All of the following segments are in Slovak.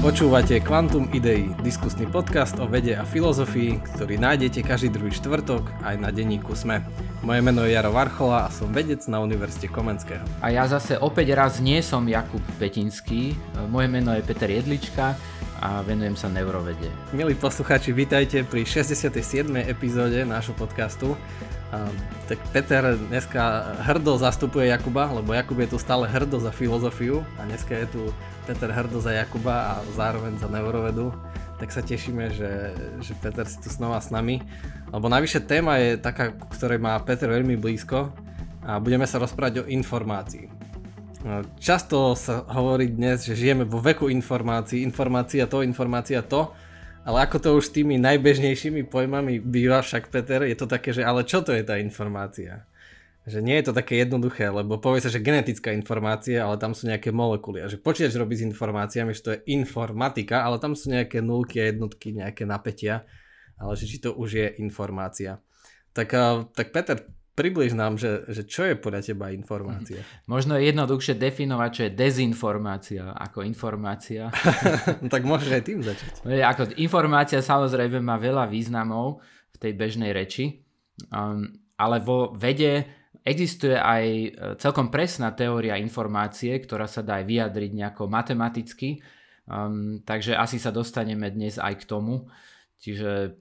Počúvate Quantum Idei, diskusný podcast o vede a filozofii, ktorý nájdete každý druhý štvrtok aj na denníku SME. Moje meno je Jaro Varchola a som vedec na Univerzite Komenského. A ja zase opäť raz nie som Jakub Petinský, moje meno je Peter Jedlička a venujem sa neurovede. Milí poslucháči, vítajte pri 67. epizóde nášho podcastu. tak Peter dneska hrdo zastupuje Jakuba, lebo Jakub je tu stále hrdo za filozofiu a dneska je tu Peter hrdo za Jakuba a zároveň za neurovedu. Tak sa tešíme, že, že Peter si tu znova s nami. Lebo najvyššia téma je taká, ktorej má Peter veľmi blízko a budeme sa rozprávať o informácii. Často sa hovorí dnes, že žijeme vo veku informácií, informácia to, informácia to, ale ako to už s tými najbežnejšími pojmami býva však Peter, je to také, že ale čo to je tá informácia? Že nie je to také jednoduché, lebo povie sa, že genetická informácia, ale tam sú nejaké molekuly. A že počítač robí s informáciami, že to je informatika, ale tam sú nejaké nulky a jednotky, nejaké napätia. Ale že či to už je informácia. Tak, tak Peter, približ nám, že, že čo je podľa teba informácia. Možno je jednoduchšie definovať, čo je dezinformácia ako informácia. no, tak môžeš aj tým začať. Ako informácia samozrejme má veľa významov v tej bežnej reči, um, ale vo vede existuje aj e, celkom presná teória informácie, ktorá sa dá aj vyjadriť nejako matematicky, um, takže asi sa dostaneme dnes aj k tomu. Čiže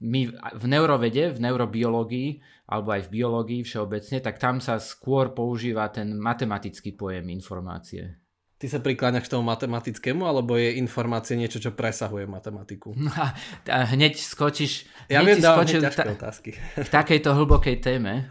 my v neurovede, v neurobiológii alebo aj v biológii všeobecne, tak tam sa skôr používa ten matematický pojem informácie. Ty sa prikláňaš k tomu matematickému, alebo je informácia niečo, čo presahuje matematiku? A hneď skočíš... Ja hneď viem, skočil ta, otázky. K takejto hlbokej téme.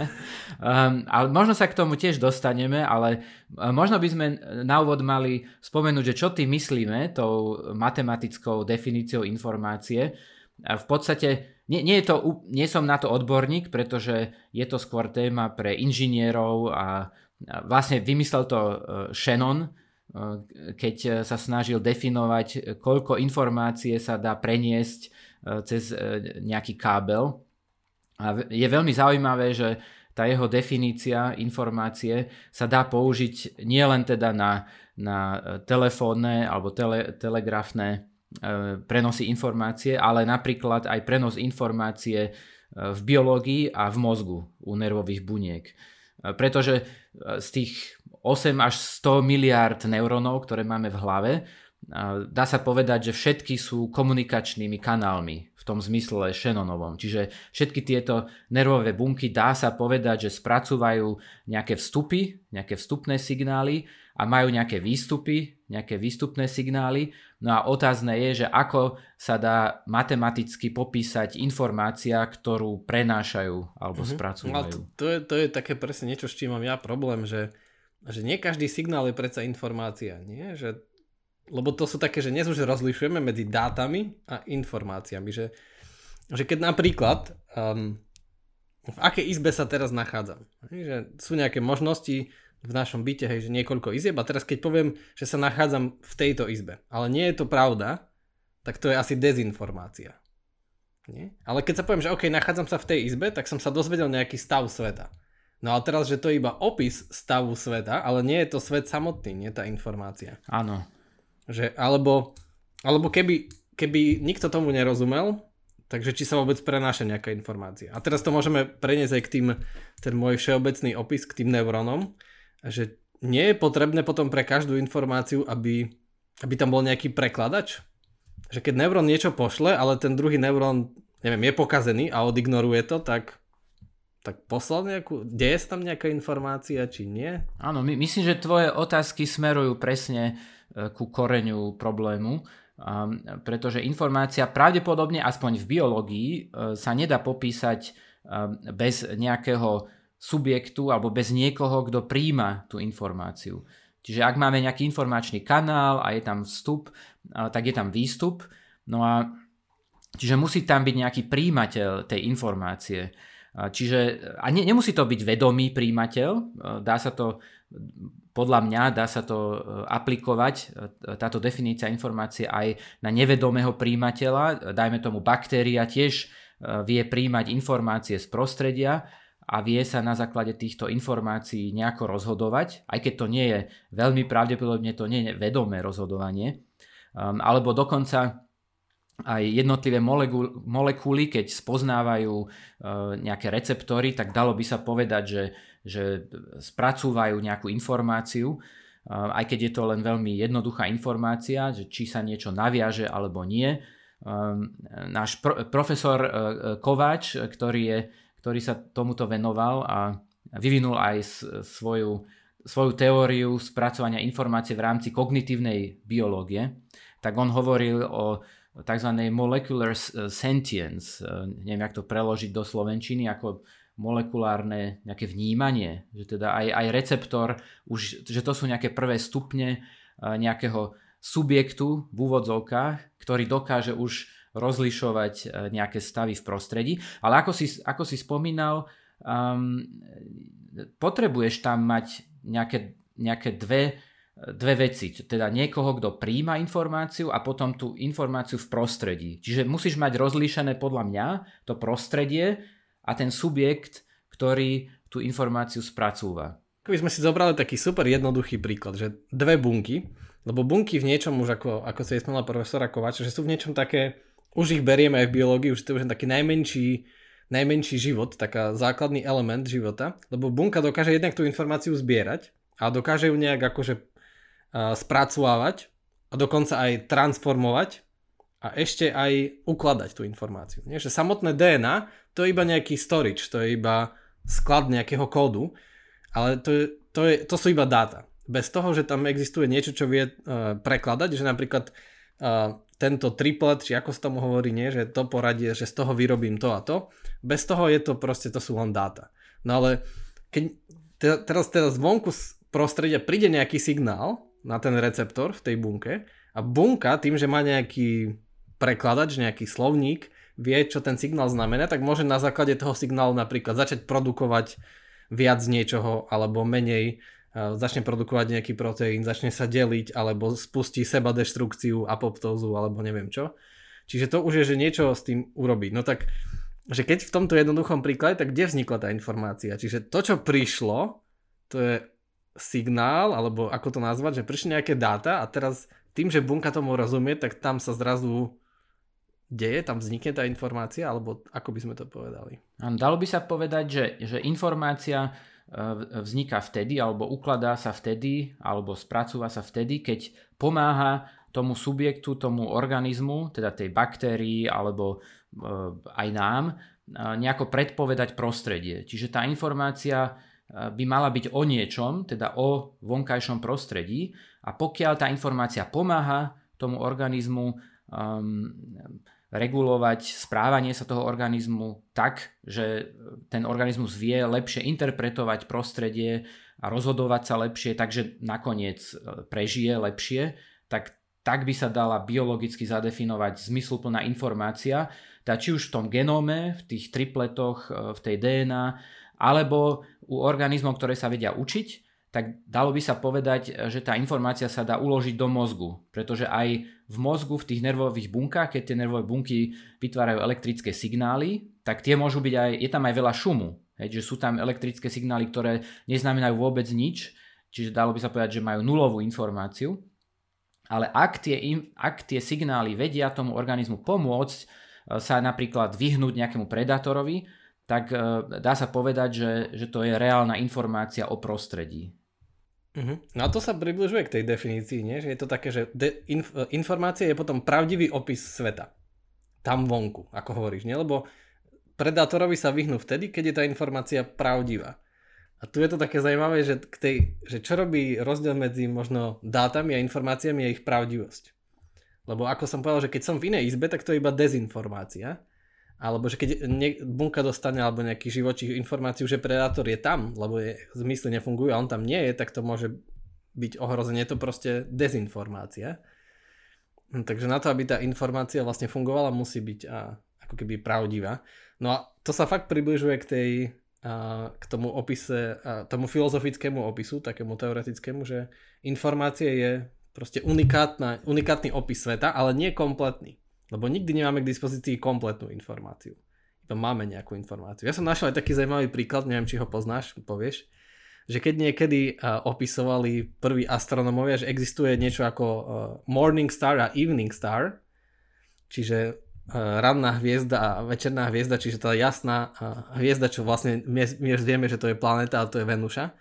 um, ale možno sa k tomu tiež dostaneme, ale e, možno by sme na úvod mali spomenúť, že čo tým myslíme tou matematickou definíciou informácie. A v podstate nie, nie, je to, nie som na to odborník, pretože je to skôr téma pre inžinierov a Vlastne vymyslel to e, Shannon, e, keď sa snažil definovať, koľko informácie sa dá preniesť e, cez nejaký kábel. A je veľmi zaujímavé, že tá jeho definícia informácie sa dá použiť nielen teda na, na telefónne alebo tele, telegrafné prenosy informácie, ale napríklad aj prenos informácie v biológii a v mozgu u nervových buniek. Pretože z tých 8 až 100 miliard neurónov, ktoré máme v hlave, dá sa povedať, že všetky sú komunikačnými kanálmi v tom zmysle Shannonovom. Čiže všetky tieto nervové bunky dá sa povedať, že spracúvajú nejaké vstupy, nejaké vstupné signály a majú nejaké výstupy, nejaké výstupné signály. No a otázne je, že ako sa dá matematicky popísať informácia, ktorú prenášajú alebo uh-huh. spracúvajú. to, to, je, to je také presne niečo, s čím mám ja problém, že, že nie každý signál je predsa informácia. Nie? Že, lebo to sú také, že dnes už rozlišujeme medzi dátami a informáciami. Že, že keď napríklad um, v akej izbe sa teraz nachádzam. Že sú nejaké možnosti, v našom byte, hej, že niekoľko izieb a teraz keď poviem, že sa nachádzam v tejto izbe, ale nie je to pravda, tak to je asi dezinformácia. Nie? Ale keď sa poviem, že OK, nachádzam sa v tej izbe, tak som sa dozvedel nejaký stav sveta. No ale teraz, že to je iba opis stavu sveta, ale nie je to svet samotný, nie tá informácia. Áno. Že, alebo, alebo keby, keby nikto tomu nerozumel, takže či sa vôbec prenáša nejaká informácia. A teraz to môžeme preniesť aj k tým, ten môj všeobecný opis k tým neurónom, že nie je potrebné potom pre každú informáciu, aby, aby tam bol nejaký prekladač? Že keď neurón niečo pošle, ale ten druhý neurón, neviem, je pokazený a odignoruje to, tak tak poslal nejakú, deje sa tam nejaká informácia, či nie? Áno, my, myslím, že tvoje otázky smerujú presne e, ku koreňu problému, um, pretože informácia pravdepodobne, aspoň v biológii, uh, sa nedá popísať um, bez nejakého subjektu alebo bez niekoho, kto príjma tú informáciu. Čiže ak máme nejaký informačný kanál a je tam vstup, tak je tam výstup. No a čiže musí tam byť nejaký príjimateľ tej informácie. Čiže, a ne, nemusí to byť vedomý príjimateľ, dá sa to, podľa mňa, dá sa to e, aplikovať, táto definícia informácie aj na nevedomého príjimateľa. Dajme tomu, baktéria tiež e, vie príjmať informácie z prostredia, a vie sa na základe týchto informácií nejako rozhodovať, aj keď to nie je veľmi pravdepodobne, to nie je vedomé rozhodovanie. um, alebo dokonca aj jednotlivé molekuly, keď spoznávajú uh, nejaké receptory, tak dalo by sa povedať, že, že spracúvajú nejakú informáciu, uh, aj keď je to len veľmi jednoduchá informácia, že či sa niečo naviaže alebo nie. Um, náš pro, profesor uh, Kováč, ktorý, je, ktorý sa tomuto venoval a vyvinul aj svoju, svoju teóriu spracovania informácie v rámci kognitívnej biológie, tak on hovoril o tzv. molecular e, sentience, e, neviem, jak to preložiť do slovenčiny, ako molekulárne nejaké vnímanie, že teda aj, aj receptor, už, že to sú nejaké prvé stupne e, nejakého subjektu v úvodzovkách, ktorý dokáže už rozlišovať nejaké stavy v prostredí. Ale ako si, ako si spomínal, um, potrebuješ tam mať nejaké, nejaké dve dve veci, teda niekoho, kto príjma informáciu a potom tú informáciu v prostredí. Čiže musíš mať rozlíšené podľa mňa to prostredie a ten subjekt, ktorý tú informáciu spracúva. Keby sme si zobrali taký super jednoduchý príklad, že dve bunky, lebo bunky v niečom už ako, ako sa je profesora Kováča, že sú v niečom také, už ich berieme aj v biológii, už to je taký najmenší, najmenší život, taká základný element života, lebo bunka dokáže jednak tú informáciu zbierať a dokáže ju nejak akože spracovávať a dokonca aj transformovať a ešte aj ukladať tú informáciu. Nie? Že samotné DNA to je iba nejaký storage, to je iba sklad nejakého kódu, ale to, je, to, je, to sú iba dáta. Bez toho, že tam existuje niečo, čo vie uh, prekladať, že napríklad uh, tento triplet, či ako sa tomu hovorí, nie, že to poradie, že z toho vyrobím to a to, bez toho je to proste, to sú len dáta. No ale keď teraz, teraz zvonku z prostredia príde nejaký signál, na ten receptor v tej bunke a bunka tým, že má nejaký prekladač, nejaký slovník, vie, čo ten signál znamená, tak môže na základe toho signálu napríklad začať produkovať viac niečoho alebo menej, začne produkovať nejaký proteín, začne sa deliť alebo spustí seba deštrukciu, apoptózu alebo neviem čo. Čiže to už je, že niečo s tým urobiť. No tak, že keď v tomto jednoduchom príklade, tak kde vznikla tá informácia? Čiže to, čo prišlo, to je signál, alebo ako to nazvať, že prišli nejaké dáta a teraz tým, že bunka tomu rozumie, tak tam sa zrazu deje, tam vznikne tá informácia, alebo ako by sme to povedali? Dalo by sa povedať, že, že informácia vzniká vtedy, alebo ukladá sa vtedy, alebo spracúva sa vtedy, keď pomáha tomu subjektu, tomu organizmu, teda tej baktérii, alebo e, aj nám, e, nejako predpovedať prostredie. Čiže tá informácia by mala byť o niečom, teda o vonkajšom prostredí a pokiaľ tá informácia pomáha tomu organizmu um, regulovať správanie sa toho organizmu tak, že ten organizmus vie lepšie interpretovať prostredie a rozhodovať sa lepšie, takže nakoniec e, prežije lepšie, tak, tak by sa dala biologicky zadefinovať zmysluplná informácia, teda či už v tom genóme, v tých tripletoch, e, v tej DNA, alebo u organizmov, ktoré sa vedia učiť, tak dalo by sa povedať, že tá informácia sa dá uložiť do mozgu. Pretože aj v mozgu, v tých nervových bunkách, keď tie nervové bunky vytvárajú elektrické signály, tak tie môžu byť aj, je tam aj veľa šumu. Hej, že sú tam elektrické signály, ktoré neznamenajú vôbec nič, čiže dalo by sa povedať, že majú nulovú informáciu. Ale ak tie, ak tie signály vedia tomu organizmu pomôcť e, sa napríklad vyhnúť nejakému predátorovi, tak e, dá sa povedať, že, že to je reálna informácia o prostredí. Uh-huh. No a to sa približuje k tej definícii, nie? že je to také, že de- inf- informácia je potom pravdivý opis sveta. Tam vonku, ako hovoríš, nie? Lebo predátorovi sa vyhnú vtedy, keď je tá informácia pravdivá. A tu je to také zaujímavé, že, k tej, že čo robí rozdiel medzi možno dátami a informáciami je ich pravdivosť. Lebo ako som povedal, že keď som v inej izbe, tak to je iba dezinformácia alebo že keď ne, bunka dostane alebo nejaký živočích informáciu, že predátor je tam, lebo je, zmysly nefungujú a on tam nie je, tak to môže byť ohrozenie, to proste dezinformácia. Hm, takže na to, aby tá informácia vlastne fungovala, musí byť a, ako keby pravdivá. No a to sa fakt približuje k tej a, k tomu opise, a, tomu filozofickému opisu, takému teoretickému, že informácie je proste unikátna, unikátny opis sveta, ale nie kompletný. Lebo nikdy nemáme k dispozícii kompletnú informáciu. Iba máme nejakú informáciu. Ja som našiel aj taký zaujímavý príklad, neviem, či ho poznáš, povieš. že keď niekedy uh, opisovali prví astronómovia, že existuje niečo ako uh, morning star a evening star, čiže uh, ranná hviezda a večerná hviezda, čiže tá jasná hviezda, čo vlastne my, vieme, že to je planéta, ale to je Venuša,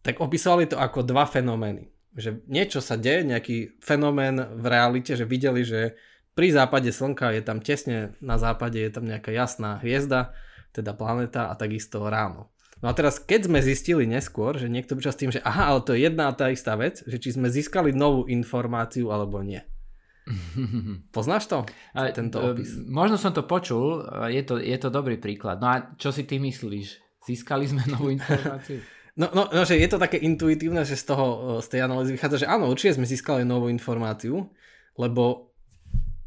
tak opisovali to ako dva fenomény. Že niečo sa deje, nejaký fenomén v realite, že videli, že pri západe slnka je tam tesne na západe je tam nejaká jasná hviezda, teda planéta a takisto ráno. No a teraz, keď sme zistili neskôr, že niekto čas tým, že aha, ale to je jedna a tá istá vec, že či sme získali novú informáciu alebo nie. Poznáš to? Tento e, opis. Možno som to počul, je to, je to dobrý príklad. No a čo si ty myslíš? Získali sme novú informáciu? No, no, no, že je to také intuitívne, že z toho, z tej analýzy vychádza, že áno, určite sme získali novú informáciu, lebo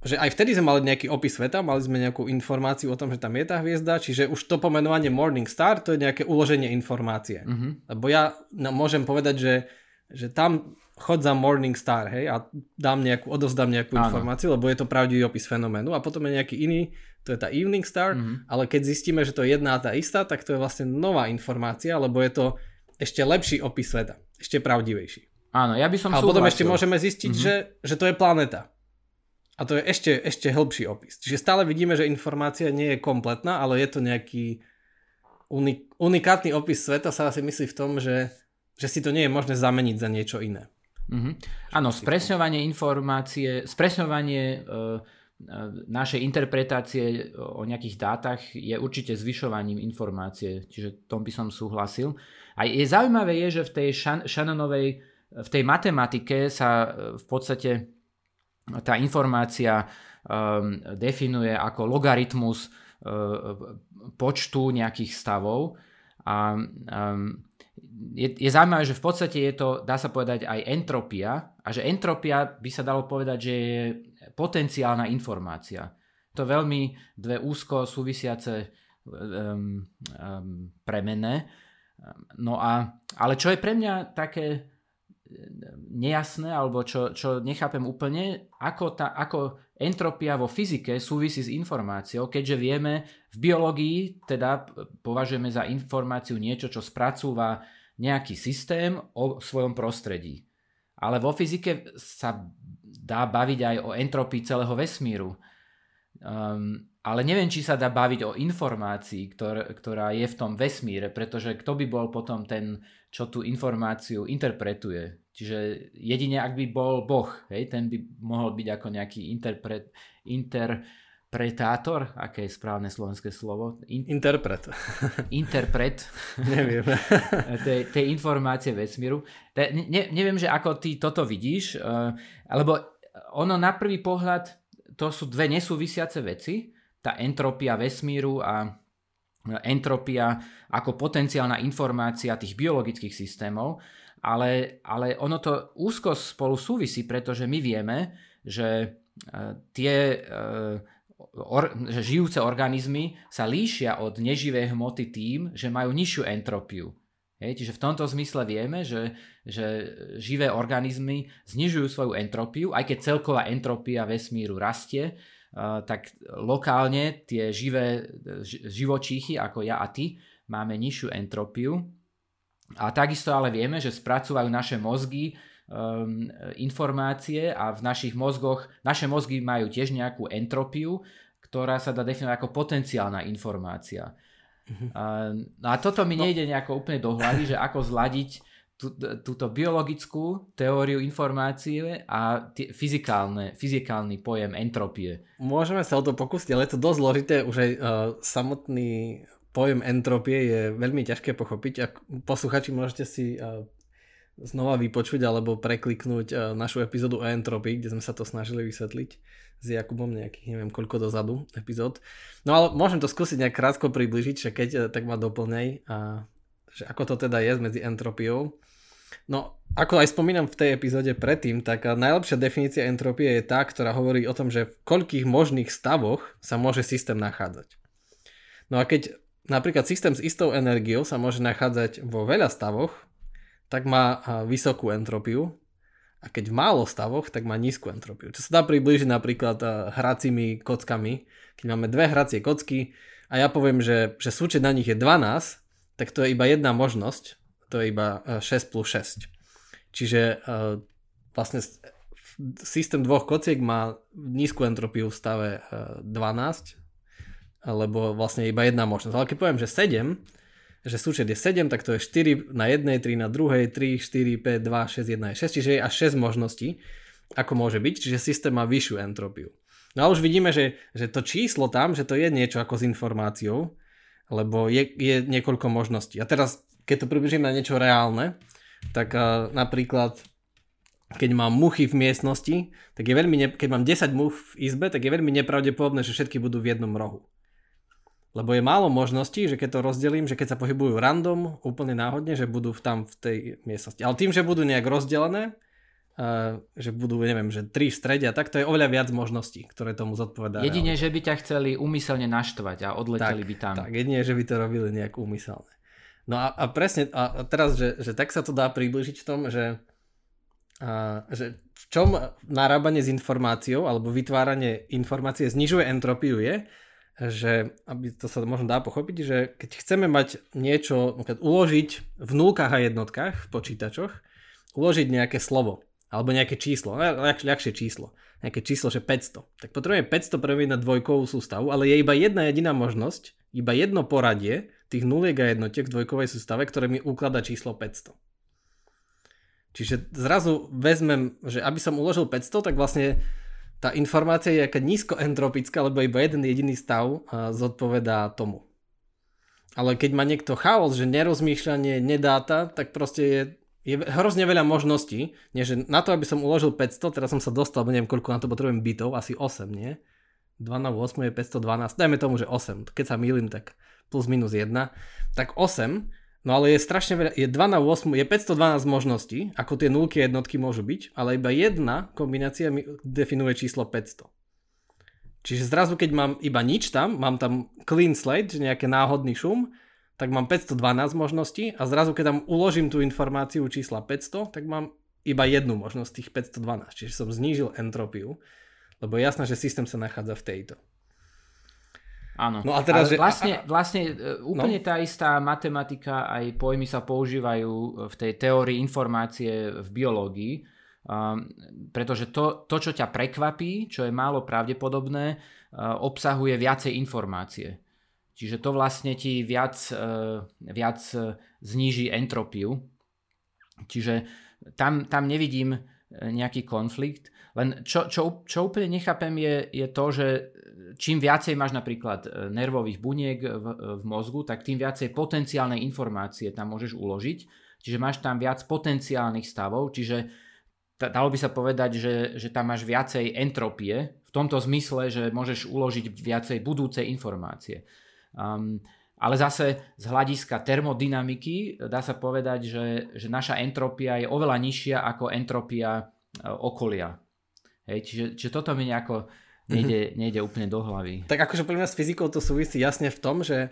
že aj vtedy sme mali nejaký opis sveta, mali sme nejakú informáciu o tom, že tam je tá hviezda, čiže už to pomenovanie Morning Star, to je nejaké uloženie informácie. Uh-huh. Lebo ja no, môžem povedať, že, že tam chod za Morning Star, hej, a dám nejakú, odovzdám nejakú Áno. informáciu, lebo je to pravdivý opis fenoménu a potom je nejaký iný, to je tá Evening Star, uh-huh. ale keď zistíme, že to je jedna a tá istá, tak to je vlastne nová informácia, lebo je to ešte lepší opis sveta, ešte pravdivejší. Áno, ja by som A potom ešte môžeme zistiť, uh-huh. že, že to je planéta. A to je ešte, ešte hĺbší opis. Čiže stále vidíme, že informácia nie je kompletná, ale je to nejaký unik- unikátny opis sveta sa asi myslí v tom, že, že si to nie je možné zameniť za niečo iné. Mm-hmm. Áno, spresňovanie informácie, spresňovanie e, našej interpretácie o nejakých dátach je určite zvyšovaním informácie, čiže tom by som súhlasil. A je zaujímavé je, že v tej Shannonovej, v tej matematike sa v podstate tá informácia um, definuje ako logaritmus uh, počtu nejakých stavov a um, je, je zaujímavé, že v podstate je to, dá sa povedať, aj entropia a že entropia by sa dalo povedať, že je potenciálna informácia. To veľmi dve úzko súvisiace um, um, premenné. No a, ale čo je pre mňa také nejasné, alebo čo, čo nechápem úplne, ako, tá, ako entropia vo fyzike súvisí s informáciou, keďže vieme, v biológii teda považujeme za informáciu niečo, čo spracúva nejaký systém o svojom prostredí. Ale vo fyzike sa dá baviť aj o entropii celého vesmíru. Um, ale neviem, či sa dá baviť o informácii, ktor, ktorá je v tom vesmíre, pretože kto by bol potom ten, čo tú informáciu interpretuje. Čiže jedine ak by bol Boh, hej, ten by mohol byť ako nejaký interpret, interpretátor, aké je správne slovenské slovo? In, interpret. Interpret. Neviem. tej, tej informácie vesmíru. Ne, neviem, že ako ty toto vidíš, uh, lebo ono na prvý pohľad to sú dve nesúvisiace veci, tá entropia vesmíru a entropia ako potenciálna informácia tých biologických systémov, ale, ale ono to úzko spolu súvisí, pretože my vieme, že e, tie e, or, že žijúce organizmy sa líšia od neživej hmoty tým, že majú nižšiu entropiu. Hej, čiže v tomto zmysle vieme, že, že živé organizmy znižujú svoju entropiu, aj keď celková entropia vesmíru rastie, tak lokálne tie živé živočíchy ako ja a ty máme nižšiu entropiu. A takisto ale vieme, že spracúvajú naše mozgy um, informácie a v našich mozgoch, naše mozgy majú tiež nejakú entropiu, ktorá sa dá definovať ako potenciálna informácia. Uh-huh. Uh, a toto mi no. nejde nejako úplne do hlavy, že ako zladiť tú, túto biologickú teóriu informácie a tie fyzikálne, fyzikálny pojem entropie. Môžeme sa o to pokúsiť, ale je to dosť zložité, už aj uh, samotný pojem entropie je veľmi ťažké pochopiť. Ak posluchači môžete si uh, znova vypočuť alebo prekliknúť uh, našu epizódu o entropii, kde sme sa to snažili vysvetliť s Jakubom nejakých neviem koľko dozadu epizód. No ale môžem to skúsiť nejak krátko približiť, že keď uh, tak ma doplnej, a že ako to teda je medzi entropiou. No, ako aj spomínam v tej epizóde predtým, tak najlepšia definícia entropie je tá, ktorá hovorí o tom, že v koľkých možných stavoch sa môže systém nachádzať. No a keď napríklad systém s istou energiou sa môže nachádzať vo veľa stavoch, tak má vysokú entropiu a keď v málo stavoch, tak má nízku entropiu. Čo sa dá približiť napríklad hracími kockami. Keď máme dve hracie kocky a ja poviem, že, že súčet na nich je 12, tak to je iba jedna možnosť, to je iba 6 plus 6. Čiže vlastne systém dvoch kociek má nízku entropiu v stave 12, lebo vlastne iba jedna možnosť. Ale keď poviem, že 7, že súčet je 7, tak to je 4 na jednej, 3 na druhej, 3, 4, 5, 2, 6, 1 je 6, čiže je až 6 možností, ako môže byť, čiže systém má vyššiu entropiu. No ale už vidíme, že, že to číslo tam, že to je niečo ako s informáciou, lebo je, je niekoľko možností. A teraz, keď to približím na niečo reálne, tak uh, napríklad keď mám muchy v miestnosti, tak je veľmi ne, keď mám 10 much v izbe, tak je veľmi nepravdepodobné, že všetky budú v jednom rohu. Lebo je málo možností, že keď to rozdelím, že keď sa pohybujú random, úplne náhodne, že budú tam v tej miestnosti. Ale tým, že budú nejak rozdelené, uh, že budú, neviem, že tri v strede a tak, to je oveľa viac možností, ktoré tomu zodpovedajú. Jedine, že by ťa chceli úmyselne naštvať a odleteli tak, by tam. Tak, jedine, že by to robili nejak úmyselne. No a, a presne, a teraz, že, že tak sa to dá približiť v tom, že, a, že v čom narábanie s informáciou alebo vytváranie informácie znižuje entropiu je, že, aby to sa možno dá pochopiť, že keď chceme mať niečo, uložiť v nulkách a jednotkách v počítačoch, uložiť nejaké slovo, alebo nejaké číslo, ľah, ľahšie číslo, nejaké číslo, že 500, tak potrebujeme 500 premeniť na dvojkovú sústavu, ale je iba jedna jediná možnosť, iba jedno poradie tých nuliek a jednotiek v dvojkovej sústave, ktoré mi ukladá číslo 500. Čiže zrazu vezmem, že aby som uložil 500, tak vlastne tá informácia je aká nízkoentropická, lebo iba jeden jediný stav zodpovedá tomu. Ale keď má niekto chaos, že nerozmýšľanie, nedáta, tak proste je, je hrozne veľa možností. Nie, že na to, aby som uložil 500, teraz som sa dostal, neviem koľko na to potrebujem bytov, asi 8, nie? 2 na 8 je 512, dajme tomu, že 8. Keď sa milím, tak plus minus 1. Tak 8 No ale je strašne veľa, je 2 na 8, je 512 možností, ako tie nulky a jednotky môžu byť, ale iba jedna kombinácia mi definuje číslo 500. Čiže zrazu, keď mám iba nič tam, mám tam clean slate, nejaký náhodný šum, tak mám 512 možností a zrazu, keď tam uložím tú informáciu čísla 500, tak mám iba jednu možnosť tých 512. Čiže som znížil entropiu, lebo je jasné, že systém sa nachádza v tejto. Áno. No a teraz, Ale že... vlastne, vlastne e, úplne no? tá istá matematika aj pojmy sa používajú v tej teórii informácie v biológii, um, pretože to, to, čo ťa prekvapí, čo je málo pravdepodobné, uh, obsahuje viacej informácie. Čiže to vlastne ti viac, uh, viac zníži entropiu. Čiže tam, tam nevidím nejaký konflikt. Len čo, čo, čo úplne nechápem je, je to, že čím viacej máš napríklad e, nervových buniek v, v mozgu, tak tým viacej potenciálnej informácie tam môžeš uložiť. Čiže máš tam viac potenciálnych stavov, čiže dalo by sa povedať, že, že tam máš viacej entropie, v tomto zmysle, že môžeš uložiť viacej budúcej informácie. Um, ale zase z hľadiska termodynamiky dá sa povedať, že, že naša entropia je oveľa nižšia ako entropia e, okolia. Hej, čiže, čiže toto mi nejako nejde, mm-hmm. nejde úplne do hlavy. Tak akože pre mňa s fyzikou to súvisí jasne v tom, že,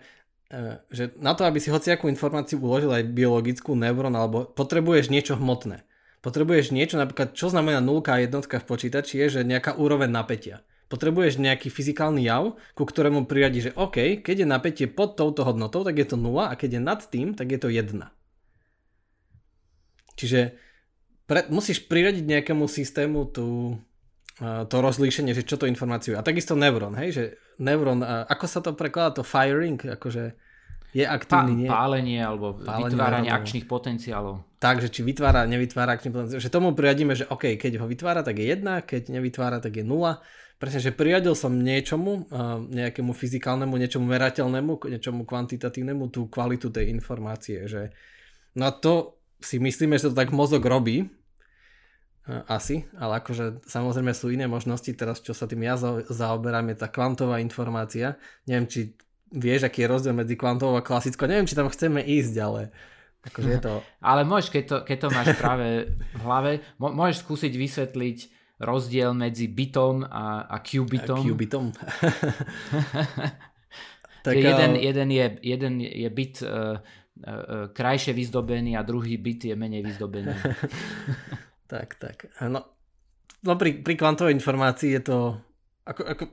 e, že na to, aby si hociakú informáciu uložil aj biologickú neuron, alebo potrebuješ niečo hmotné. Potrebuješ niečo, napríklad čo znamená nulka a jednotka v počítači, je, že nejaká úroveň napätia. Potrebuješ nejaký fyzikálny jav, ku ktorému priradí, že OK, keď je napätie pod touto hodnotou, tak je to 0 a keď je nad tým, tak je to 1. Čiže pre, musíš priradiť nejakému systému tú, to rozlíšenie, že čo to informáciu. A takisto neuron, hej, že neuron, ako sa to prekladá, to firing, akože je aktívny, nie? Pálenie alebo pálenie vytváranie neurónov. akčných potenciálov. Takže či vytvára, nevytvára akčný potenciál. Že tomu priradíme, že OK, keď ho vytvára, tak je jedna, keď nevytvára, tak je nula. Presne, že priradil som niečomu, nejakému fyzikálnemu, niečomu merateľnému, niečomu kvantitatívnemu, tú kvalitu tej informácie. Že... No a to si myslíme, že to tak mozog robí, asi, ale akože samozrejme sú iné možnosti, teraz čo sa tým ja zaoberám je tá kvantová informácia. Neviem, či vieš, aký je rozdiel medzi kvantovou a klasickou, neviem, či tam chceme ísť, ale akože je to... ale môžeš, keď to, keď to máš práve v hlave, môžeš skúsiť vysvetliť rozdiel medzi bitom a, a qbitom. A qbitom. tak, jeden, jeden, je, jeden je bit uh, uh, krajšie vyzdobený a druhý bit je menej vyzdobený. Tak, tak. No, no pri, pri kvantovej informácii je to, ako, ako,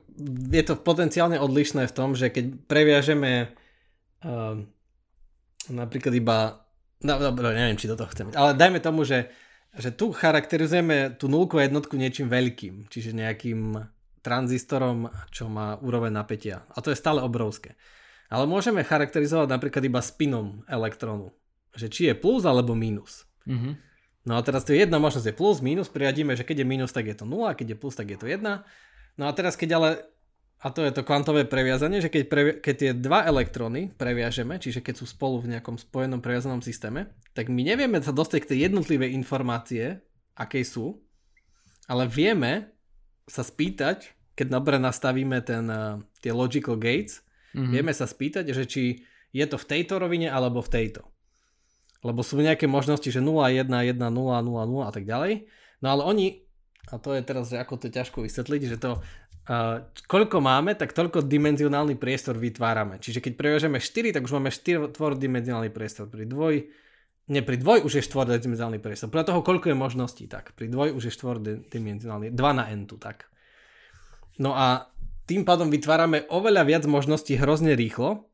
je to potenciálne odlišné v tom, že keď previažeme uh, napríklad iba No dobre, neviem, či do toho chceme. Ale dajme tomu, že, že tu charakterizujeme tú nulku jednotku niečím veľkým, čiže nejakým tranzistorom, čo má úroveň napätia. A to je stále obrovské. Ale môžeme charakterizovať napríklad iba spinom elektrónu. Že či je plus alebo minus. Mm-hmm. No a teraz tu je jedna možnosť je plus, minus, priradíme, že keď je minus, tak je to 0, keď je plus, tak je to 1. No a teraz keď ale a to je to kvantové previazanie, že keď, previa- keď tie dva elektróny previažeme, čiže keď sú spolu v nejakom spojenom previazanom systéme, tak my nevieme sa dostať k tej jednotlivej informácie, akej sú, ale vieme sa spýtať, keď dobre nastavíme ten, uh, tie logical gates, mm-hmm. vieme sa spýtať, že či je to v tejto rovine alebo v tejto. Lebo sú nejaké možnosti, že 0, 1, 1, 0, 0, 0 a tak ďalej. No ale oni, a to je teraz, že ako to ťažko vysvetliť, že to Uh, koľko máme, tak toľko dimenzionálny priestor vytvárame. Čiže keď previažeme 4, tak už máme 4 tvorodimenzionálny priestor. Pri dvoj, nie pri dvoj už je štvorodimenzionálny priestor. Podľa toho, koľko je možností, tak. Pri dvoj už je štvorodimenzionálny. 2 na n tu, tak. No a tým pádom vytvárame oveľa viac možností hrozne rýchlo.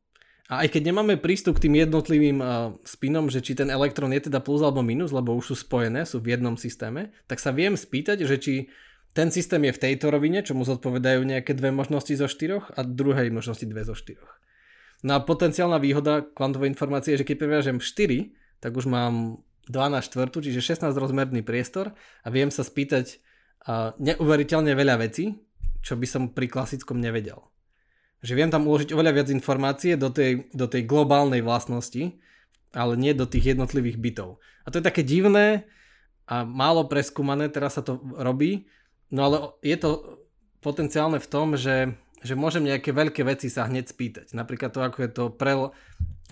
A aj keď nemáme prístup k tým jednotlivým uh, spinom, že či ten elektrón je teda plus alebo minus, lebo už sú spojené, sú v jednom systéme, tak sa viem spýtať, že či ten systém je v tejto rovine, čo mu zodpovedajú nejaké dve možnosti zo štyroch a druhej možnosti dve zo štyroch. No a potenciálna výhoda kvantovej informácie je, že keď previažem 4, tak už mám 2 na štvrtu, čiže 16 rozmerný priestor a viem sa spýtať uh, neuveriteľne veľa vecí, čo by som pri klasickom nevedel. Že viem tam uložiť oveľa viac informácie do tej, do tej globálnej vlastnosti, ale nie do tých jednotlivých bytov. A to je také divné a málo preskúmané, teraz sa to robí, No ale je to potenciálne v tom, že, že môžem nejaké veľké veci sa hneď spýtať. Napríklad to, ako je to, pre,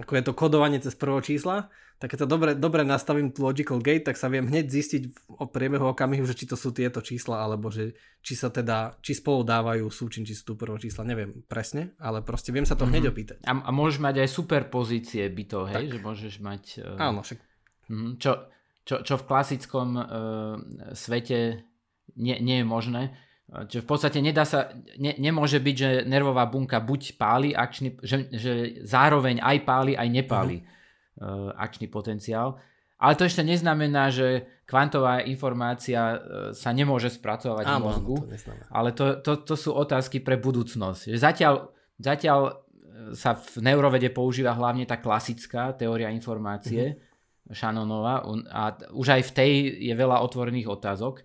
ako je to kodovanie cez prvo čísla, tak keď sa dobre, dobre nastavím tú logical gate, tak sa viem hneď zistiť o priebehu okamihu, že či to sú tieto čísla, alebo že či sa teda, či spolu dávajú súčin, či sú tu prvo čísla, neviem presne, ale proste viem sa to mm-hmm. hneď opýtať. A, a môžeš mať aj superpozície bytov, hej, tak. že môžeš mať... Uh... Áno, však... Mm-hmm. Čo, čo, čo v klasickom uh, svete nie, nie je možné. Čiže v podstate nedá sa, ne, nemôže byť, že nervová bunka buď páli akčný, že, že zároveň aj páli, aj nepáli uh-huh. uh, akčný potenciál. Ale to ešte neznamená, že kvantová informácia uh, sa nemôže spracovať Áno, v mozgu. To ale to, to, to sú otázky pre budúcnosť. Že zatiaľ, zatiaľ uh, sa v neurovede používa hlavne tá klasická teória informácie, uh-huh. Shannonova, a už aj v tej je veľa otvorených otázok.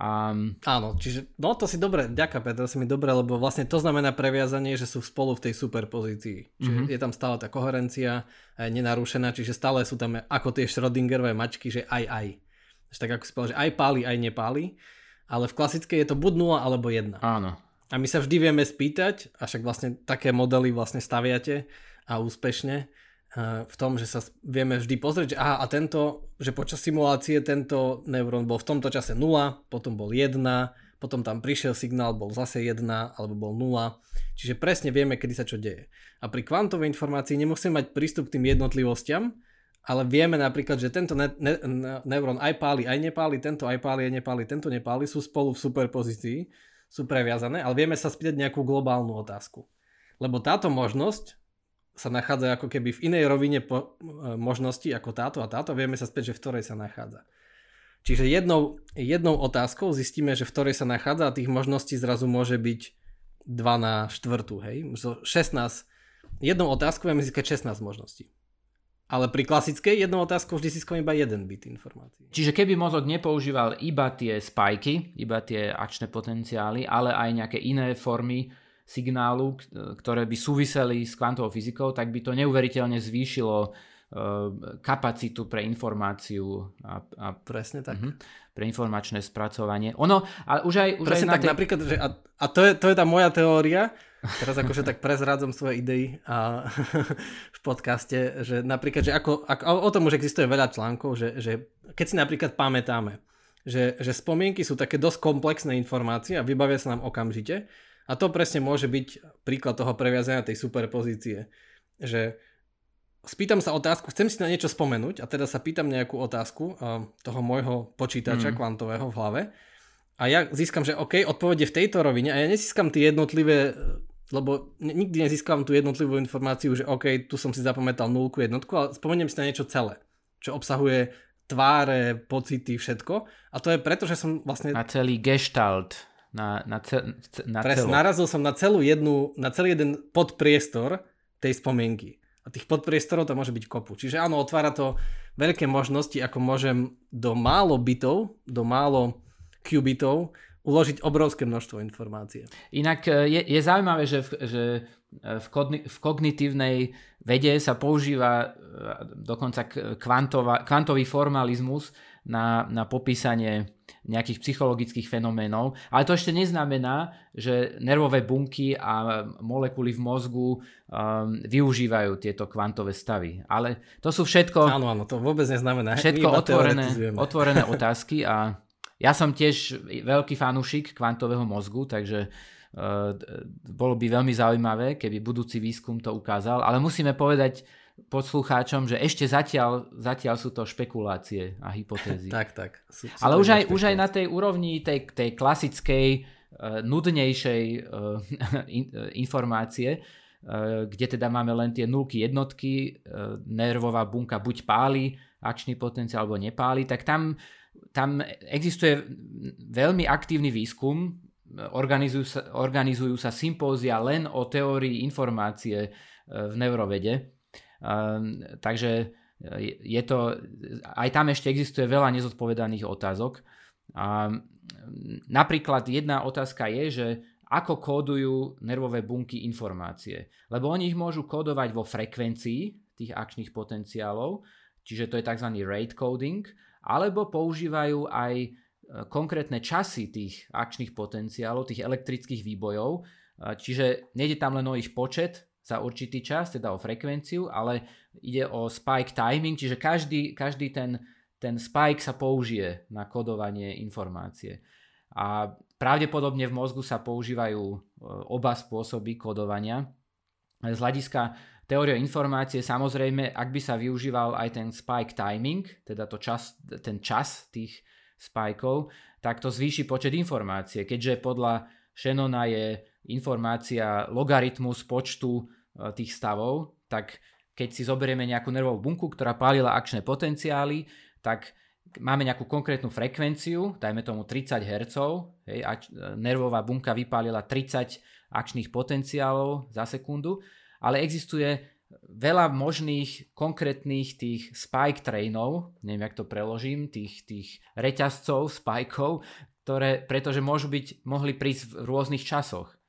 Um, Áno, čiže no to si dobre, ďaká Peter, si mi dobre, lebo vlastne to znamená previazanie, že sú spolu v tej superpozícii. Čiže mm-hmm. je tam stále tá koherencia je nenarušená, čiže stále sú tam ako tie Schrödingerové mačky, že aj aj. Tak ako si povedal, že aj páli, aj nepáli, ale v klasickej je to buď 0 alebo 1. Áno. A my sa vždy vieme spýtať, a však vlastne také modely vlastne staviate a úspešne, v tom, že sa vieme vždy pozrieť, že aha, a tento, že počas simulácie tento neurón bol v tomto čase 0, potom bol 1, potom tam prišiel signál, bol zase 1 alebo bol 0. Čiže presne vieme, kedy sa čo deje. A pri kvantovej informácii nemusíme mať prístup k tým jednotlivostiam, ale vieme napríklad, že tento ne- ne- neurón aj páli, aj nepáli, tento aj páli, aj nepáli, tento nepáli, sú spolu v superpozícii, sú previazané, ale vieme sa spýtať nejakú globálnu otázku. Lebo táto možnosť sa nachádza ako keby v inej rovine po, e, možnosti ako táto a táto, vieme sa späť, že v ktorej sa nachádza. Čiže jednou, jednou otázkou zistíme, že v ktorej sa nachádza a tých možností zrazu môže byť 2 na štvrtú, hej. 16, jednou otázkou vieme získať 16 možností. Ale pri klasickej jednou otázkou vždy získam iba jeden bit informácií. Čiže keby mozog nepoužíval iba tie spajky, iba tie akčné potenciály, ale aj nejaké iné formy signálu, ktoré by súviseli s kvantovou fyzikou, tak by to neuveriteľne zvýšilo eh, kapacitu pre informáciu a, a presne tak. Uh-huh, pre informačné spracovanie. Ono, ale už aj... Už presne aj tak, tej... napríklad, že a, a to, je, to je tá moja teória, teraz akože tak prezrádzam svoje idei a, v podcaste, že napríklad, že ako, ako, o tom už existuje veľa článkov, že, že keď si napríklad pamätáme, že, že spomienky sú také dosť komplexné informácie a vybavia sa nám okamžite, a to presne môže byť príklad toho previazania tej superpozície. Že spýtam sa otázku, chcem si na niečo spomenúť a teda sa pýtam nejakú otázku toho môjho počítača mm. kvantového v hlave a ja získam, že OK, odpovede v tejto rovine a ja nezískam tie jednotlivé, lebo nikdy nezískam tú jednotlivú informáciu, že OK, tu som si zapamätal nulku, jednotku, ale spomeniem si na niečo celé. čo obsahuje tváre, pocity, všetko. A to je preto, že som vlastne... Na celý gestalt. Na, na, ce, na Presne, narazil som na celú jednu, na celý jeden podpriestor tej spomienky. A tých podpriestorov to môže byť kopu. Čiže áno, otvára to veľké možnosti, ako môžem do málo bytov, do málo qubitov uložiť obrovské množstvo informácie. Inak e, je, je zaujímavé, že, v, že e, v, kogni, v kognitívnej vede sa používa e, dokonca kvantová, kvantový formalizmus na, na popísanie nejakých psychologických fenoménov. Ale to ešte neznamená, že nervové bunky a molekuly v mozgu um, využívajú tieto kvantové stavy. Ale to sú všetko... Áno, áno, to vôbec neznamená. Všetko otvorené, otvorené otázky a ja som tiež veľký fanúšik kvantového mozgu, takže uh, bolo by veľmi zaujímavé, keby budúci výskum to ukázal, ale musíme povedať poslucháčom, že ešte zatiaľ, zatiaľ sú to špekulácie a hypotézy. tak, tak. Sú, sú ale už aj, už aj na tej úrovni tej, tej klasickej, uh, nudnejšej uh, in, uh, informácie, uh, kde teda máme len tie nulky jednotky, uh, nervová bunka buď páli akčný potenciál alebo nepáli, tak tam tam existuje veľmi aktívny výskum, organizujú sa, organizujú sa sympózia len o teórii informácie v neurovede. Um, takže je to, aj tam ešte existuje veľa nezodpovedaných otázok. A napríklad jedna otázka je, že ako kódujú nervové bunky informácie. Lebo oni ich môžu kódovať vo frekvencii tých akčných potenciálov, čiže to je tzv. rate coding, alebo používajú aj e, konkrétne časy tých akčných potenciálov, tých elektrických výbojov, e, čiže nejde tam len o ich počet za určitý čas, teda o frekvenciu, ale ide o spike timing, čiže každý, každý ten, ten spike sa použije na kodovanie informácie. A pravdepodobne v mozgu sa používajú e, oba spôsoby kodovania. Z hľadiska Teória informácie, samozrejme, ak by sa využíval aj ten spike timing, teda to čas, ten čas tých spajkov, tak to zvýši počet informácie. Keďže podľa Shannona je informácia logaritmus počtu tých stavov, tak keď si zoberieme nejakú nervovú bunku, ktorá pálila akčné potenciály, tak máme nejakú konkrétnu frekvenciu, dajme tomu 30 Hz, hej, a nervová bunka vypálila 30 akčných potenciálov za sekundu, ale existuje veľa možných konkrétnych tých spike trainov, neviem, jak to preložím, tých, tých reťazcov, spajkov, ktoré, pretože môžu byť, mohli prísť v rôznych časoch.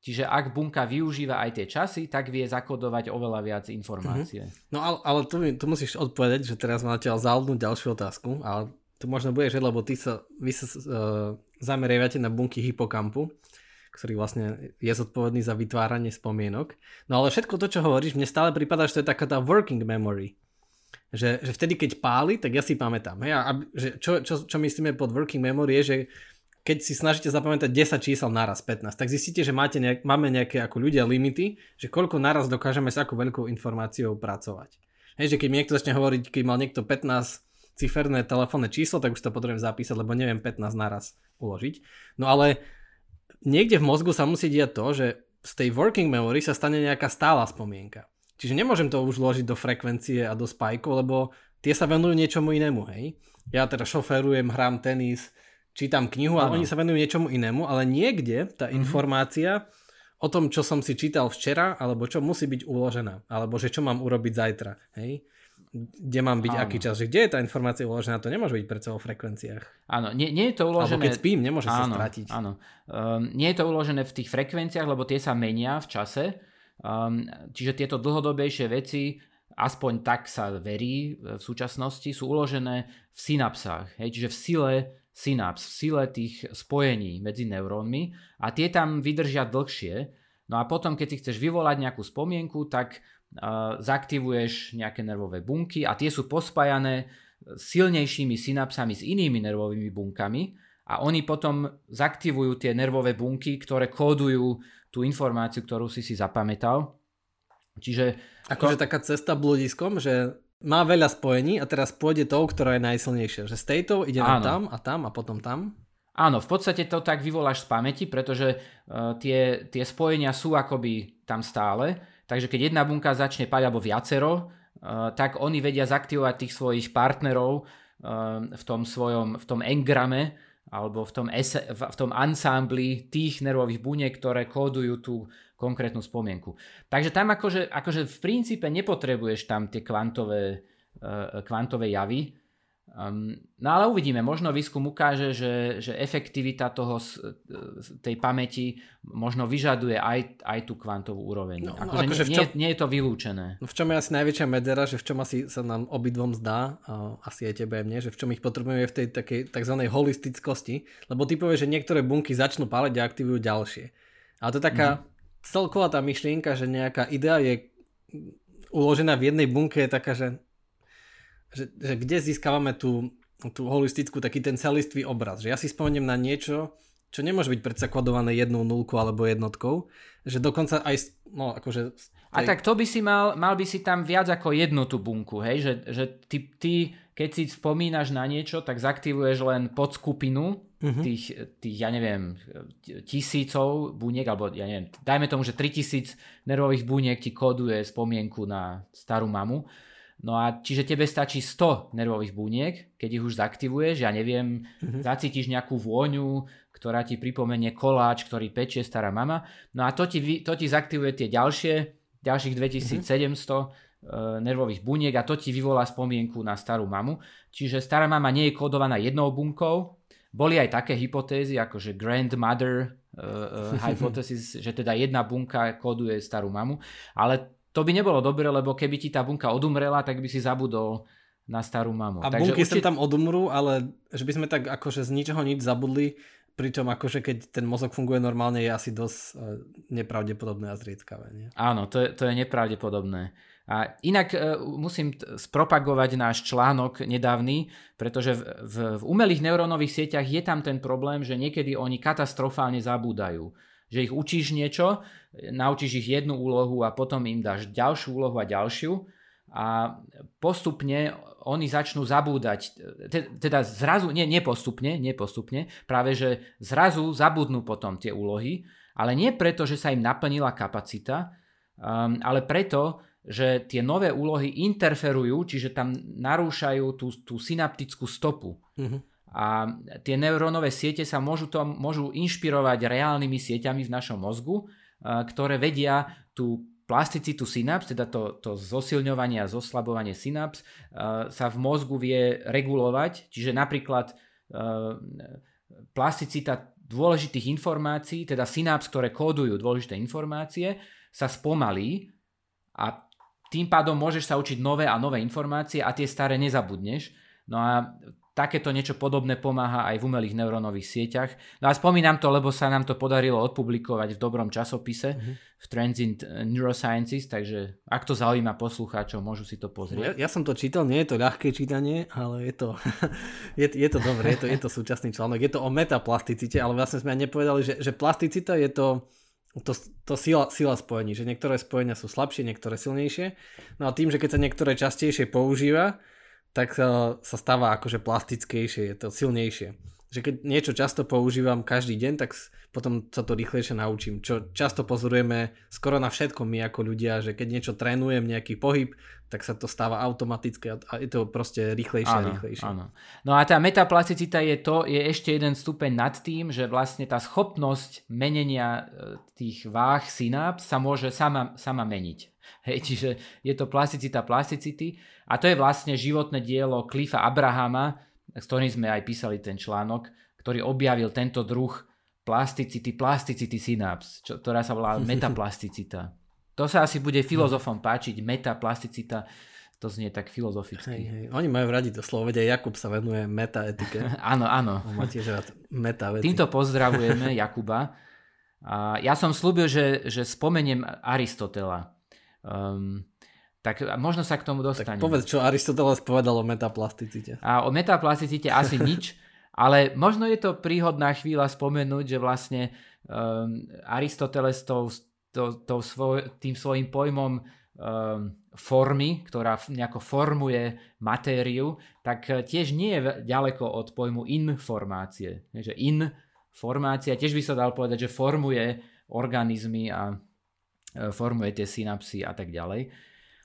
Čiže ak bunka využíva aj tie časy, tak vie zakodovať oveľa viac informácie. Mm-hmm. No ale, ale tu, tu musíš odpovedať, že teraz ma ťa zaldnúť ďalšiu otázku, ale to možno bude, že lebo ty sa, vy sa uh, zameriavate na bunky hypokampu ktorý vlastne je zodpovedný za vytváranie spomienok. No ale všetko to, čo hovoríš, mne stále prípada, že to je taká tá working memory. Že, že vtedy, keď páli, tak ja si pamätám. Hej? A, že čo, čo, čo myslíme pod working memory je, že keď si snažíte zapamätať 10 čísel naraz, 15, tak zistíte, že máte nejak, máme nejaké ako ľudia limity, že koľko naraz dokážeme s akú veľkou informáciou pracovať. Hej, že keď mi niekto začne hovoriť, keď mal niekto 15 ciferné telefónne číslo, tak už to potrebujem zapísať, lebo neviem 15 naraz uložiť. No ale niekde v mozgu sa musí diať to, že z tej working memory sa stane nejaká stála spomienka. Čiže nemôžem to už vložiť do frekvencie a do spajku, lebo tie sa venujú niečomu inému, hej. Ja teda šoferujem, hrám tenis, čítam knihu, ale oni sa venujú niečomu inému, ale niekde tá mm-hmm. informácia o tom, čo som si čítal včera, alebo čo musí byť uložená, alebo že čo mám urobiť zajtra, hej kde mám byť, Áno. aký čas, že kde je tá informácia uložená, to nemôže byť predsa o frekvenciách. Áno, nie, nie je to uložené... Alebo keď spím, nemôže áno, sa stratiť. Áno, um, nie je to uložené v tých frekvenciách, lebo tie sa menia v čase, um, čiže tieto dlhodobejšie veci, aspoň tak sa verí v súčasnosti, sú uložené v synapsách, hej, čiže v sile synaps, v sile tých spojení medzi neurónmi a tie tam vydržia dlhšie, No a potom, keď si chceš vyvolať nejakú spomienku, tak zaktivuješ nejaké nervové bunky a tie sú pospájané silnejšími synapsami s inými nervovými bunkami a oni potom zaktivujú tie nervové bunky, ktoré kódujú tú informáciu, ktorú si si zapamätal. Čiže... Akože to... taká cesta bludiskom, že má veľa spojení a teraz pôjde tou, ktorá je najsilnejšia. Že z tejto ide tam a tam a potom tam. Áno, v podstate to tak vyvoláš z pamäti, pretože uh, tie, tie spojenia sú akoby tam stále Takže keď jedna bunka začne páliť, alebo viacero tak oni vedia zaktivovať tých svojich partnerov v tom svojom, v tom engrame, alebo v tom, ese, v tom ansámbli tých nervových buniek, ktoré kódujú tú konkrétnu spomienku. Takže tam akože, akože v princípe nepotrebuješ tam tie kvantové, uh, kvantové javy, Um, no ale uvidíme, možno výskum ukáže, že, že efektivita toho, tej pamäti možno vyžaduje aj, aj tú kvantovú úroveň. No, no akože akože nie, čom, nie je to vylúčené. No v čom je asi najväčšia medzera, že v čom asi sa nám obidvom zdá, uh, asi aj tebe aj mne, že v čom ich potrebujeme v tej takej tzv. holistickosti, lebo ty povieš, že niektoré bunky začnú páleť a aktivujú ďalšie. Ale to je taká mm-hmm. celková tá myšlienka, že nejaká idea je uložená v jednej bunke, je taká, že že, že kde získavame tú, tú holistickú, taký ten celistvý obraz. Že ja si spomeniem na niečo, čo nemôže byť predsa kodované jednou nulkou alebo jednotkou, že dokonca aj, no akože... Tej... A tak to by si mal, mal by si tam viac ako jednu tú bunku, hej, že, že ty, ty keď si spomínaš na niečo, tak zaktivuješ len podskupinu uh-huh. tých, tých, ja neviem, tisícov buniek, alebo ja neviem, dajme tomu, že 3000 nervových buniek ti koduje spomienku na starú mamu No a čiže tebe stačí 100 nervových buniek, keď ich už zaktivuješ, ja neviem, mm-hmm. zacítiš nejakú vôňu, ktorá ti pripomenie koláč, ktorý pečie stará mama. No a to ti, to ti zaktivuje tie ďalšie, ďalších 2700 mm-hmm. uh, nervových buniek a to ti vyvolá spomienku na starú mamu. Čiže stará mama nie je kodovaná jednou bunkou. Boli aj také hypotézy, ako že grandmother uh, uh, hypothesis, že teda jedna bunka koduje starú mamu, ale to by nebolo dobre, lebo keby ti tá bunka odumrela, tak by si zabudol na starú mamu. A Takže bunky určite... tam odumrú, ale že by sme tak akože z ničoho nič zabudli, pričom akože keď ten mozog funguje normálne, je asi dosť uh, nepravdepodobné a zriedkavé. Nie? Áno, to je, to je nepravdepodobné. A inak uh, musím t- spropagovať náš článok nedávny, pretože v, v, v umelých neurónových sieťach je tam ten problém, že niekedy oni katastrofálne zabúdajú že ich učíš niečo, naučíš ich jednu úlohu a potom im dáš ďalšiu úlohu a ďalšiu a postupne oni začnú zabúdať, teda zrazu, nie, nie postupne, nie postupne, práve že zrazu zabudnú potom tie úlohy, ale nie preto, že sa im naplnila kapacita, um, ale preto, že tie nové úlohy interferujú, čiže tam narúšajú tú, tú synaptickú stopu. Mm-hmm. A tie neurónové siete sa môžu, to, môžu inšpirovať reálnymi sieťami v našom mozgu, ktoré vedia tú plasticitu synaps, teda to, to zosilňovanie a zoslabovanie synaps, sa v mozgu vie regulovať. Čiže napríklad plasticita dôležitých informácií, teda synaps, ktoré kódujú dôležité informácie, sa spomalí a tým pádom môžeš sa učiť nové a nové informácie a tie staré nezabudneš. No a takéto niečo podobné pomáha aj v umelých neurónových sieťach. No a spomínam to, lebo sa nám to podarilo odpublikovať v dobrom časopise mm-hmm. v Trends in Neurosciences, takže ak to zaujíma poslucháčov, môžu si to pozrieť. Ja, ja som to čítal, nie je to ľahké čítanie, ale je to, je, je to dobré, je to, je to súčasný článok. Je to o metaplasticite, ale vlastne sme aj nepovedali, že, že plasticita je to to, to sila, sila spojení, že niektoré spojenia sú slabšie, niektoré silnejšie. No a tým, že keď sa niektoré častejšie používa, tak sa, sa stáva akože plastickejšie, je to silnejšie. Že keď niečo často používam každý deň, tak potom sa to rýchlejšie naučím. Čo často pozorujeme skoro na všetkom my ako ľudia, že keď niečo trénujem, nejaký pohyb, tak sa to stáva automaticky a je to proste rýchlejšie áno, a rýchlejšie. Áno. No a tá metaplasticita je to, je ešte jeden stupeň nad tým, že vlastne tá schopnosť menenia e, tých váh synaps sa môže sama, sama meniť. Hej, čiže je to plasticita plasticity a to je vlastne životné dielo Cliffa Abrahama, s ktorým sme aj písali ten článok, ktorý objavil tento druh plasticity, plasticity synaps, čo, ktorá sa volá metaplasticita. To sa asi bude filozofom páčiť, metaplasticita, to znie tak filozoficky. Hej, hej. Oni majú radi to slovo, vedia, Jakub sa venuje metaetike. áno, áno. On má tiež rád metavety. Týmto pozdravujeme Jakuba. A ja som slúbil, že, že spomeniem Aristotela. Um, tak možno sa k tomu dostane. Tak povedz, čo Aristoteles povedal o metaplasticite. A o metaplasticite asi nič, ale možno je to príhodná chvíľa spomenúť, že vlastne um, Aristoteles tou, to, to svoj, tým svojim pojmom um, formy, ktorá nejako formuje matériu, tak tiež nie je ďaleko od pojmu informácie. Že informácia, tiež by sa dal povedať, že formuje organizmy a E, formuje tie synapsy a tak ďalej.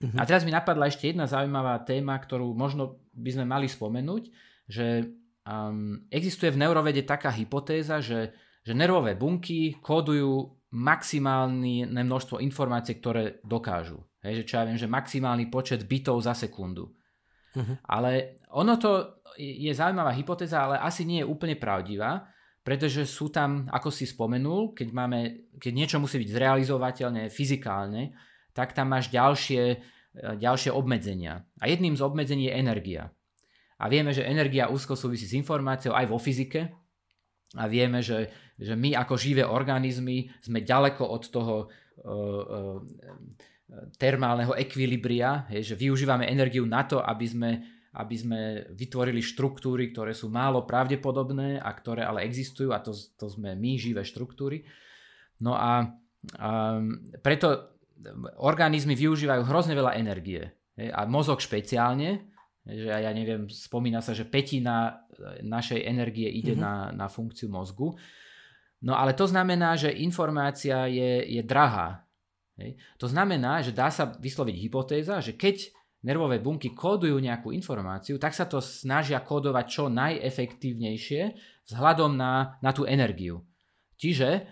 Uh-huh. A teraz mi napadla ešte jedna zaujímavá téma, ktorú možno by sme mali spomenúť, že um, existuje v neurovede taká hypotéza, že, že nervové bunky kódujú maximálne množstvo informácií, ktoré dokážu. Hej, že čo ja viem, že maximálny počet bitov za sekundu. Uh-huh. Ale ono to je zaujímavá hypotéza, ale asi nie je úplne pravdivá, pretože sú tam, ako si spomenul, keď, máme, keď niečo musí byť zrealizovateľné fyzikálne, tak tam máš ďalšie, e, ďalšie obmedzenia. A jedným z obmedzení je energia. A vieme, že energia úzko súvisí s informáciou aj vo fyzike. A vieme, že, že my ako živé organizmy sme ďaleko od toho uh, uh, termálneho ekvilibria, hej, že využívame energiu na to, aby sme aby sme vytvorili štruktúry, ktoré sú málo pravdepodobné a ktoré ale existujú a to, to sme my, živé štruktúry. No a, a preto organizmy využívajú hrozne veľa energie. A mozog špeciálne, že ja neviem, spomína sa, že petina našej energie ide mm-hmm. na, na funkciu mozgu. No ale to znamená, že informácia je, je drahá. Hej. To znamená, že dá sa vysloviť hypotéza, že keď nervové bunky kódujú nejakú informáciu, tak sa to snažia kódovať čo najefektívnejšie vzhľadom na, na tú energiu. Čiže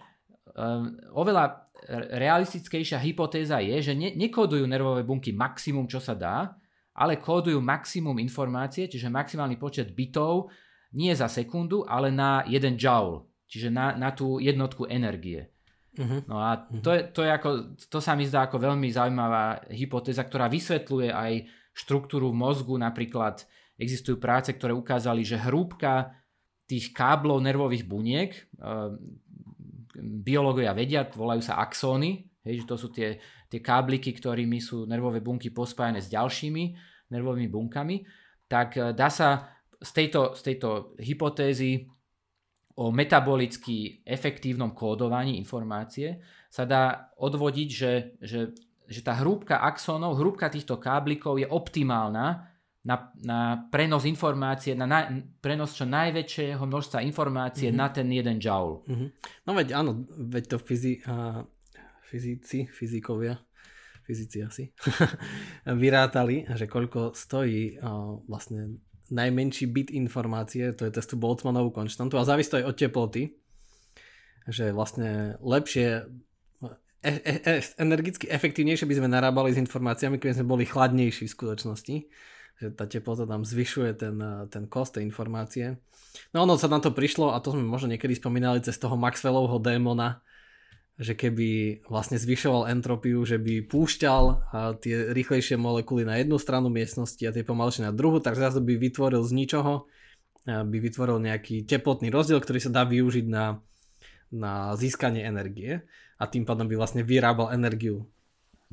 um, oveľa realistickejšia hypotéza je, že ne, nekódujú nervové bunky maximum, čo sa dá, ale kódujú maximum informácie, čiže maximálny počet bitov nie za sekundu, ale na 1 joule, čiže na, na tú jednotku energie. Uh-huh. No a to, je, to, je ako, to sa mi zdá ako veľmi zaujímavá hypotéza, ktorá vysvetľuje aj štruktúru v mozgu. Napríklad existujú práce, ktoré ukázali, že hrúbka tých káblov nervových buniek, uh, biológovia vedia, volajú sa axóny, hej, že to sú tie, tie kábliky, ktorými sú nervové bunky pospájane s ďalšími nervovými bunkami, tak uh, dá sa z tejto, z tejto hypotézy o metabolicky efektívnom kódovaní informácie sa dá odvodiť, že, že, že tá hrúbka axónov, hrúbka týchto káblikov je optimálna na, na prenos informácie, na, na prenos čo najväčšieho množstva informácie mm-hmm. na ten jeden joule. Mm-hmm. No veď áno, veď to fyzi, a, fyzici, fyzikovia, fyzici asi, vyrátali, že koľko stojí a, vlastne najmenší bit informácie, to je testu Boltzmannovú konštantu a závisí to aj od teploty, že vlastne lepšie e, e, e, energicky efektívnejšie by sme narábali s informáciami, keby sme boli chladnejší v skutočnosti. Že tá teplota tam zvyšuje ten, ten kost tej informácie. No ono sa na to prišlo a to sme možno niekedy spomínali cez toho Maxwellovho démona, že keby vlastne zvyšoval entropiu, že by púšťal tie rýchlejšie molekuly na jednu stranu miestnosti a tie pomalšie na druhú, tak zrazu by vytvoril z ničoho, by vytvoril nejaký teplotný rozdiel, ktorý sa dá využiť na, na získanie energie a tým pádom by vlastne vyrábal energiu.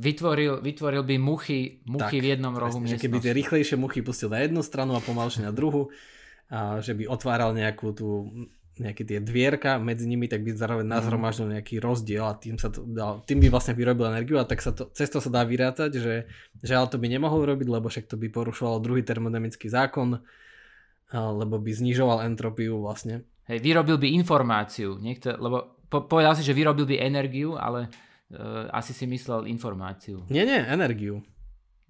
Vytvoril, vytvoril by muchy, muchy tak, v jednom rohu miestnosti. Že keby tie rýchlejšie muchy pustil na jednu stranu a pomalšie na druhú, a že by otváral nejakú tú nejaké tie dvierka medzi nimi, tak by zároveň mhm. nazhromaždil nejaký rozdiel a tým, sa to dal, tým by vlastne vyrobil energiu a tak sa to, cez to sa dá vyrátať, že, že ale to by nemohol robiť, lebo však to by porušovalo druhý termodynamický zákon, lebo by znižoval entropiu vlastne. Hej, vyrobil by informáciu, niekto, lebo po, povedal si, že vyrobil by energiu, ale asi si myslel informáciu. Nie, nie, energiu.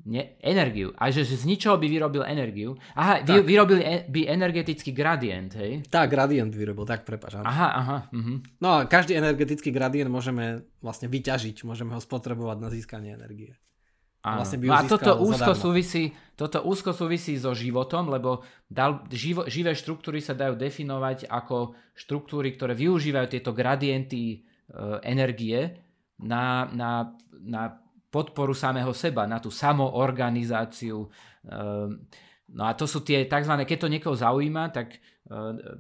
Nie, energiu. A že, že z ničoho by vyrobil energiu. Aha, vy, vyrobil e, by energetický gradient, hej? Tak, gradient vyrobil, tak prepáč. Aha, aha. Uh-huh. No a každý energetický gradient môžeme vlastne vyťažiť, môžeme ho spotrebovať na získanie energie. Vlastne no a toto úzko, súvisí, toto úzko súvisí so životom, lebo dal, živo, živé štruktúry sa dajú definovať ako štruktúry, ktoré využívajú tieto gradienty e, energie na, na, na podporu samého seba, na tú samoorganizáciu. Ehm, no a to sú tie tzv. keď to niekoho zaujíma, tak e,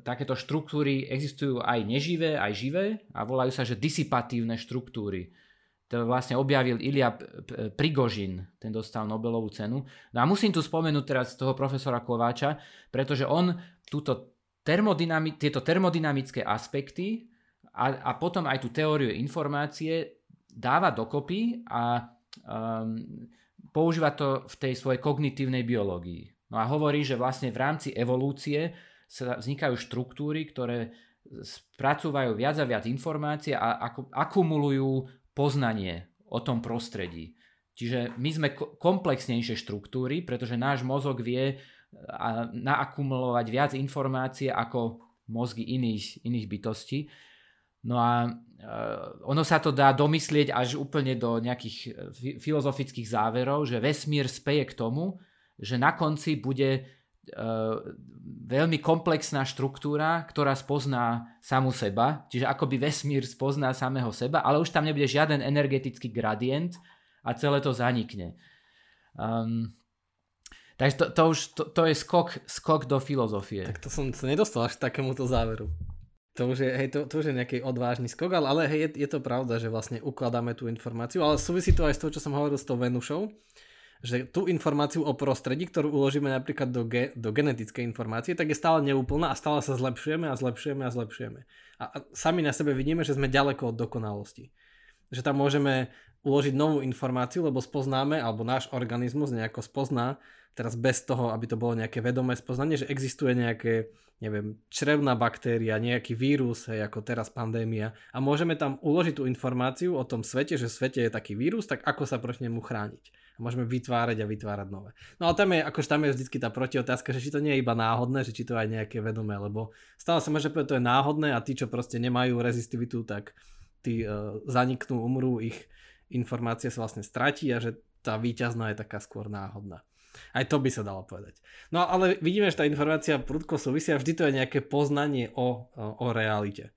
takéto štruktúry existujú aj neživé, aj živé a volajú sa, že disipatívne štruktúry. To vlastne objavil Ilia Prigožin, ten dostal Nobelovú cenu. No a musím tu spomenúť teraz toho profesora Kováča, pretože on túto termodynami- tieto termodynamické aspekty a, a potom aj tú teóriu informácie dáva dokopy a um, používa to v tej svojej kognitívnej biológii. No a hovorí, že vlastne v rámci evolúcie sa vznikajú štruktúry, ktoré spracúvajú viac a viac informácií a akumulujú poznanie o tom prostredí. Čiže my sme komplexnejšie štruktúry, pretože náš mozog vie naakumulovať viac informácie ako mozgy iných, iných bytostí. No a ono sa to dá domyslieť až úplne do nejakých e, filozofických záverov, že vesmír speje k tomu, že na konci bude veľmi komplexná štruktúra, ktorá spozná samu seba, čiže akoby vesmír spozná samého seba, ale už tam nebude žiaden energetický gradient a celé to zanikne. Um, takže to, to už to, to je skok, skok do filozofie. Tak to som sa nedostal až k takémuto záveru. To už je, hej, to, to už je nejaký odvážny skok, ale, hej, je, je to pravda, že vlastne ukladáme tú informáciu, ale súvisí to aj s toho, čo som hovoril s tou Venušou, že tú informáciu o prostredí, ktorú uložíme napríklad do, ge, do genetickej informácie, tak je stále neúplná a stále sa zlepšujeme a zlepšujeme a zlepšujeme. A, a sami na sebe vidíme, že sme ďaleko od dokonalosti. Že tam môžeme uložiť novú informáciu, lebo spoznáme, alebo náš organizmus nejako spozná, teraz bez toho, aby to bolo nejaké vedomé spoznanie, že existuje nejaké, neviem, črevná baktéria, nejaký vírus, hej, ako teraz pandémia a môžeme tam uložiť tú informáciu o tom svete, že v svete je taký vírus, tak ako sa proti nemu chrániť môžeme vytvárať a vytvárať nové. No ale tam je, akože tam je vždy tá protiotázka, že či to nie je iba náhodné, že či to aj nejaké vedomé, lebo stále sa môže povedať, to je náhodné a tí, čo proste nemajú rezistivitu, tak tí uh, zaniknú, umrú, ich informácia sa vlastne stratí a že tá výťazná je taká skôr náhodná. Aj to by sa dalo povedať. No ale vidíme, že tá informácia prudko súvisia, vždy to je nejaké poznanie o, o, o realite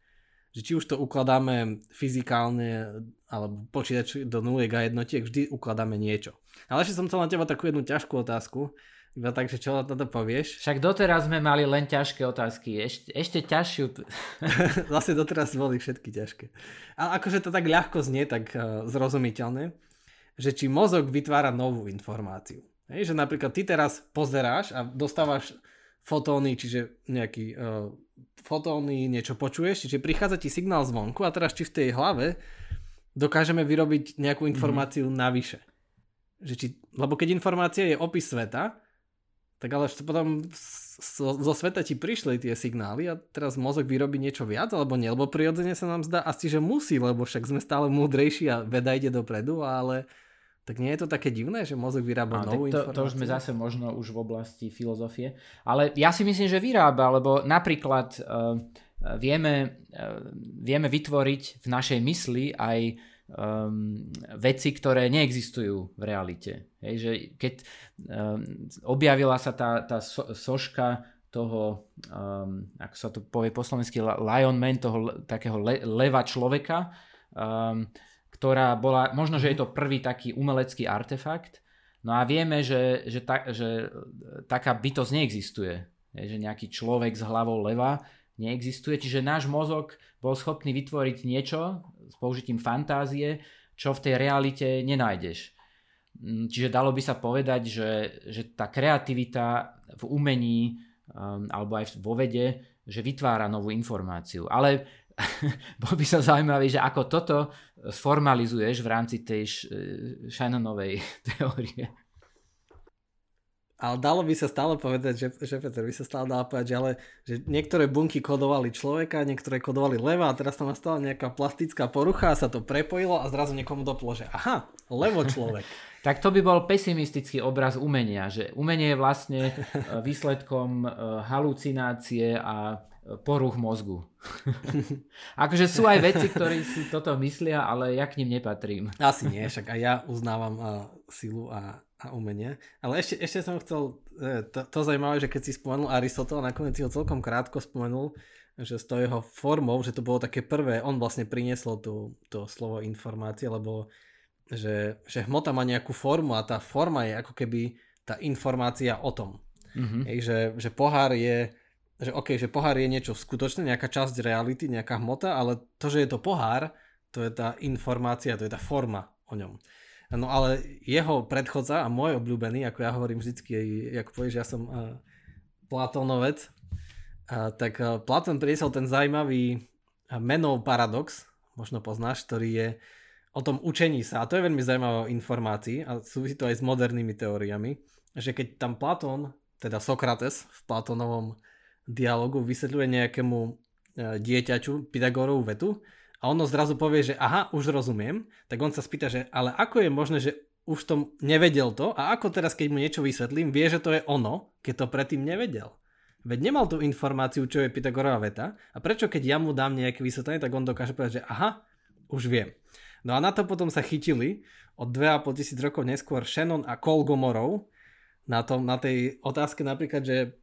že či už to ukladáme fyzikálne alebo počítač do nuliek a jednotiek, vždy ukladáme niečo. Ale ešte som chcel na teba takú jednu ťažkú otázku, iba tak, že čo na to povieš? Však doteraz sme mali len ťažké otázky, ešte, ešte ťažšiu. vlastne doteraz boli všetky ťažké. Ale akože to tak ľahko znie, tak uh, zrozumiteľné, že či mozog vytvára novú informáciu. Hej, že napríklad ty teraz pozeráš a dostávaš fotóny, čiže nejaký uh, fotóny, niečo počuješ, čiže prichádza ti signál zvonku a teraz či v tej hlave dokážeme vyrobiť nejakú informáciu mm-hmm. navyše. Že či, lebo keď informácia je opis sveta, tak ale potom zo, zo sveta ti prišli tie signály a teraz mozog vyrobí niečo viac alebo nie, lebo prirodzene sa nám zdá asi, že musí, lebo však sme stále múdrejší a veda ide dopredu, ale tak nie je to také divné, že mozog vyrába novú to, informáciu? To už sme zase možno už v oblasti filozofie. Ale ja si myslím, že vyrába, lebo napríklad uh, vieme, uh, vieme vytvoriť v našej mysli aj um, veci, ktoré neexistujú v realite. Hej, že keď um, objavila sa tá, tá so, soška toho, um, ako sa to povie po slovensky, lion man, toho takého le, leva človeka, um, ktorá bola, možno, že je to prvý taký umelecký artefakt, no a vieme, že, že, ta, že taká bytosť neexistuje, že nejaký človek s hlavou leva neexistuje, čiže náš mozog bol schopný vytvoriť niečo s použitím fantázie, čo v tej realite nenájdeš. Mm, čiže dalo by sa povedať, že, že tá kreativita v umení um, alebo aj vo vede, že vytvára novú informáciu. Ale bol by sa zaujímavý, že ako toto sformalizuješ v rámci tej Shannonovej teórie. Ale dalo by sa stále povedať, že, že Peter, by sa stále dalo povedať, že, ale, že niektoré bunky kodovali človeka, niektoré kodovali leva a teraz tam nastala nejaká plastická porucha a sa to prepojilo a zrazu niekomu doplo, že aha, levo človek. tak to by bol pesimistický obraz umenia, že umenie je vlastne e, výsledkom e, halucinácie a poruch mozgu. akože sú aj veci, ktorí si toto myslia, ale ja k ním nepatrím. Asi nie, však aj ja uznávam uh, silu a, a umenie. Ale ešte, ešte som chcel, e, to, to zaujímavé, že keď si spomenul Aristotela, nakoniec si ho celkom krátko spomenul, že s to jeho formou, že to bolo také prvé, on vlastne priniesol tú, to slovo informácie, lebo že, že hmota má nejakú formu a tá forma je ako keby tá informácia o tom. Mm-hmm. Ej, že, že pohár je že OK, že pohár je niečo skutočné, nejaká časť reality, nejaká hmota, ale to, že je to pohár, to je tá informácia, to je tá forma o ňom. No ale jeho predchodca a môj obľúbený, ako ja hovorím vždycky, ako povieš, ja som uh, Platónovec, uh, tak uh, Platón priniesol ten zaujímavý menov paradox, možno poznáš, ktorý je o tom učení sa. A to je veľmi zaujímavá informácia a súvisí to aj s modernými teóriami, že keď tam Platón, teda Sokrates v Platónovom dialogu vysvetľuje nejakému e, dieťaťu Pythagorovú vetu a ono zrazu povie, že aha, už rozumiem, tak on sa spýta, že ale ako je možné, že už to nevedel to a ako teraz, keď mu niečo vysvetlím, vie, že to je ono, keď to predtým nevedel. Veď nemal tú informáciu, čo je Pythagorová veta a prečo keď ja mu dám nejaké vysvetlenie, tak on dokáže povedať, že aha, už viem. No a na to potom sa chytili od 2,5 tisíc rokov neskôr Shannon a Kolgomorov na, tom, na tej otázke napríklad, že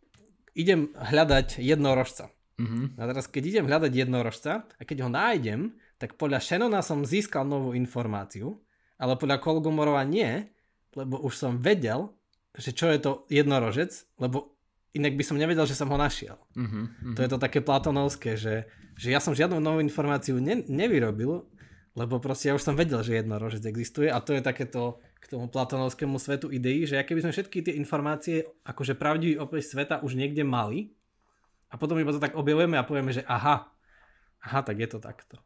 idem hľadať jednorožca. Mm-hmm. A teraz keď idem hľadať jednorožca a keď ho nájdem, tak podľa Shannona som získal novú informáciu, ale podľa Kolgomorova nie, lebo už som vedel, že čo je to jednorožec, lebo inak by som nevedel, že som ho našiel. Uh-huh, uh-huh. To je to také platonovské, že, že ja som žiadnu novú informáciu ne, nevyrobil, lebo proste ja už som vedel, že jednorožec existuje a to je takéto k tomu platonovskému svetu ideí, že aké by sme všetky tie informácie, akože pravdivý opis sveta už niekde mali a potom iba to tak objavujeme a povieme, že aha, aha, tak je to takto.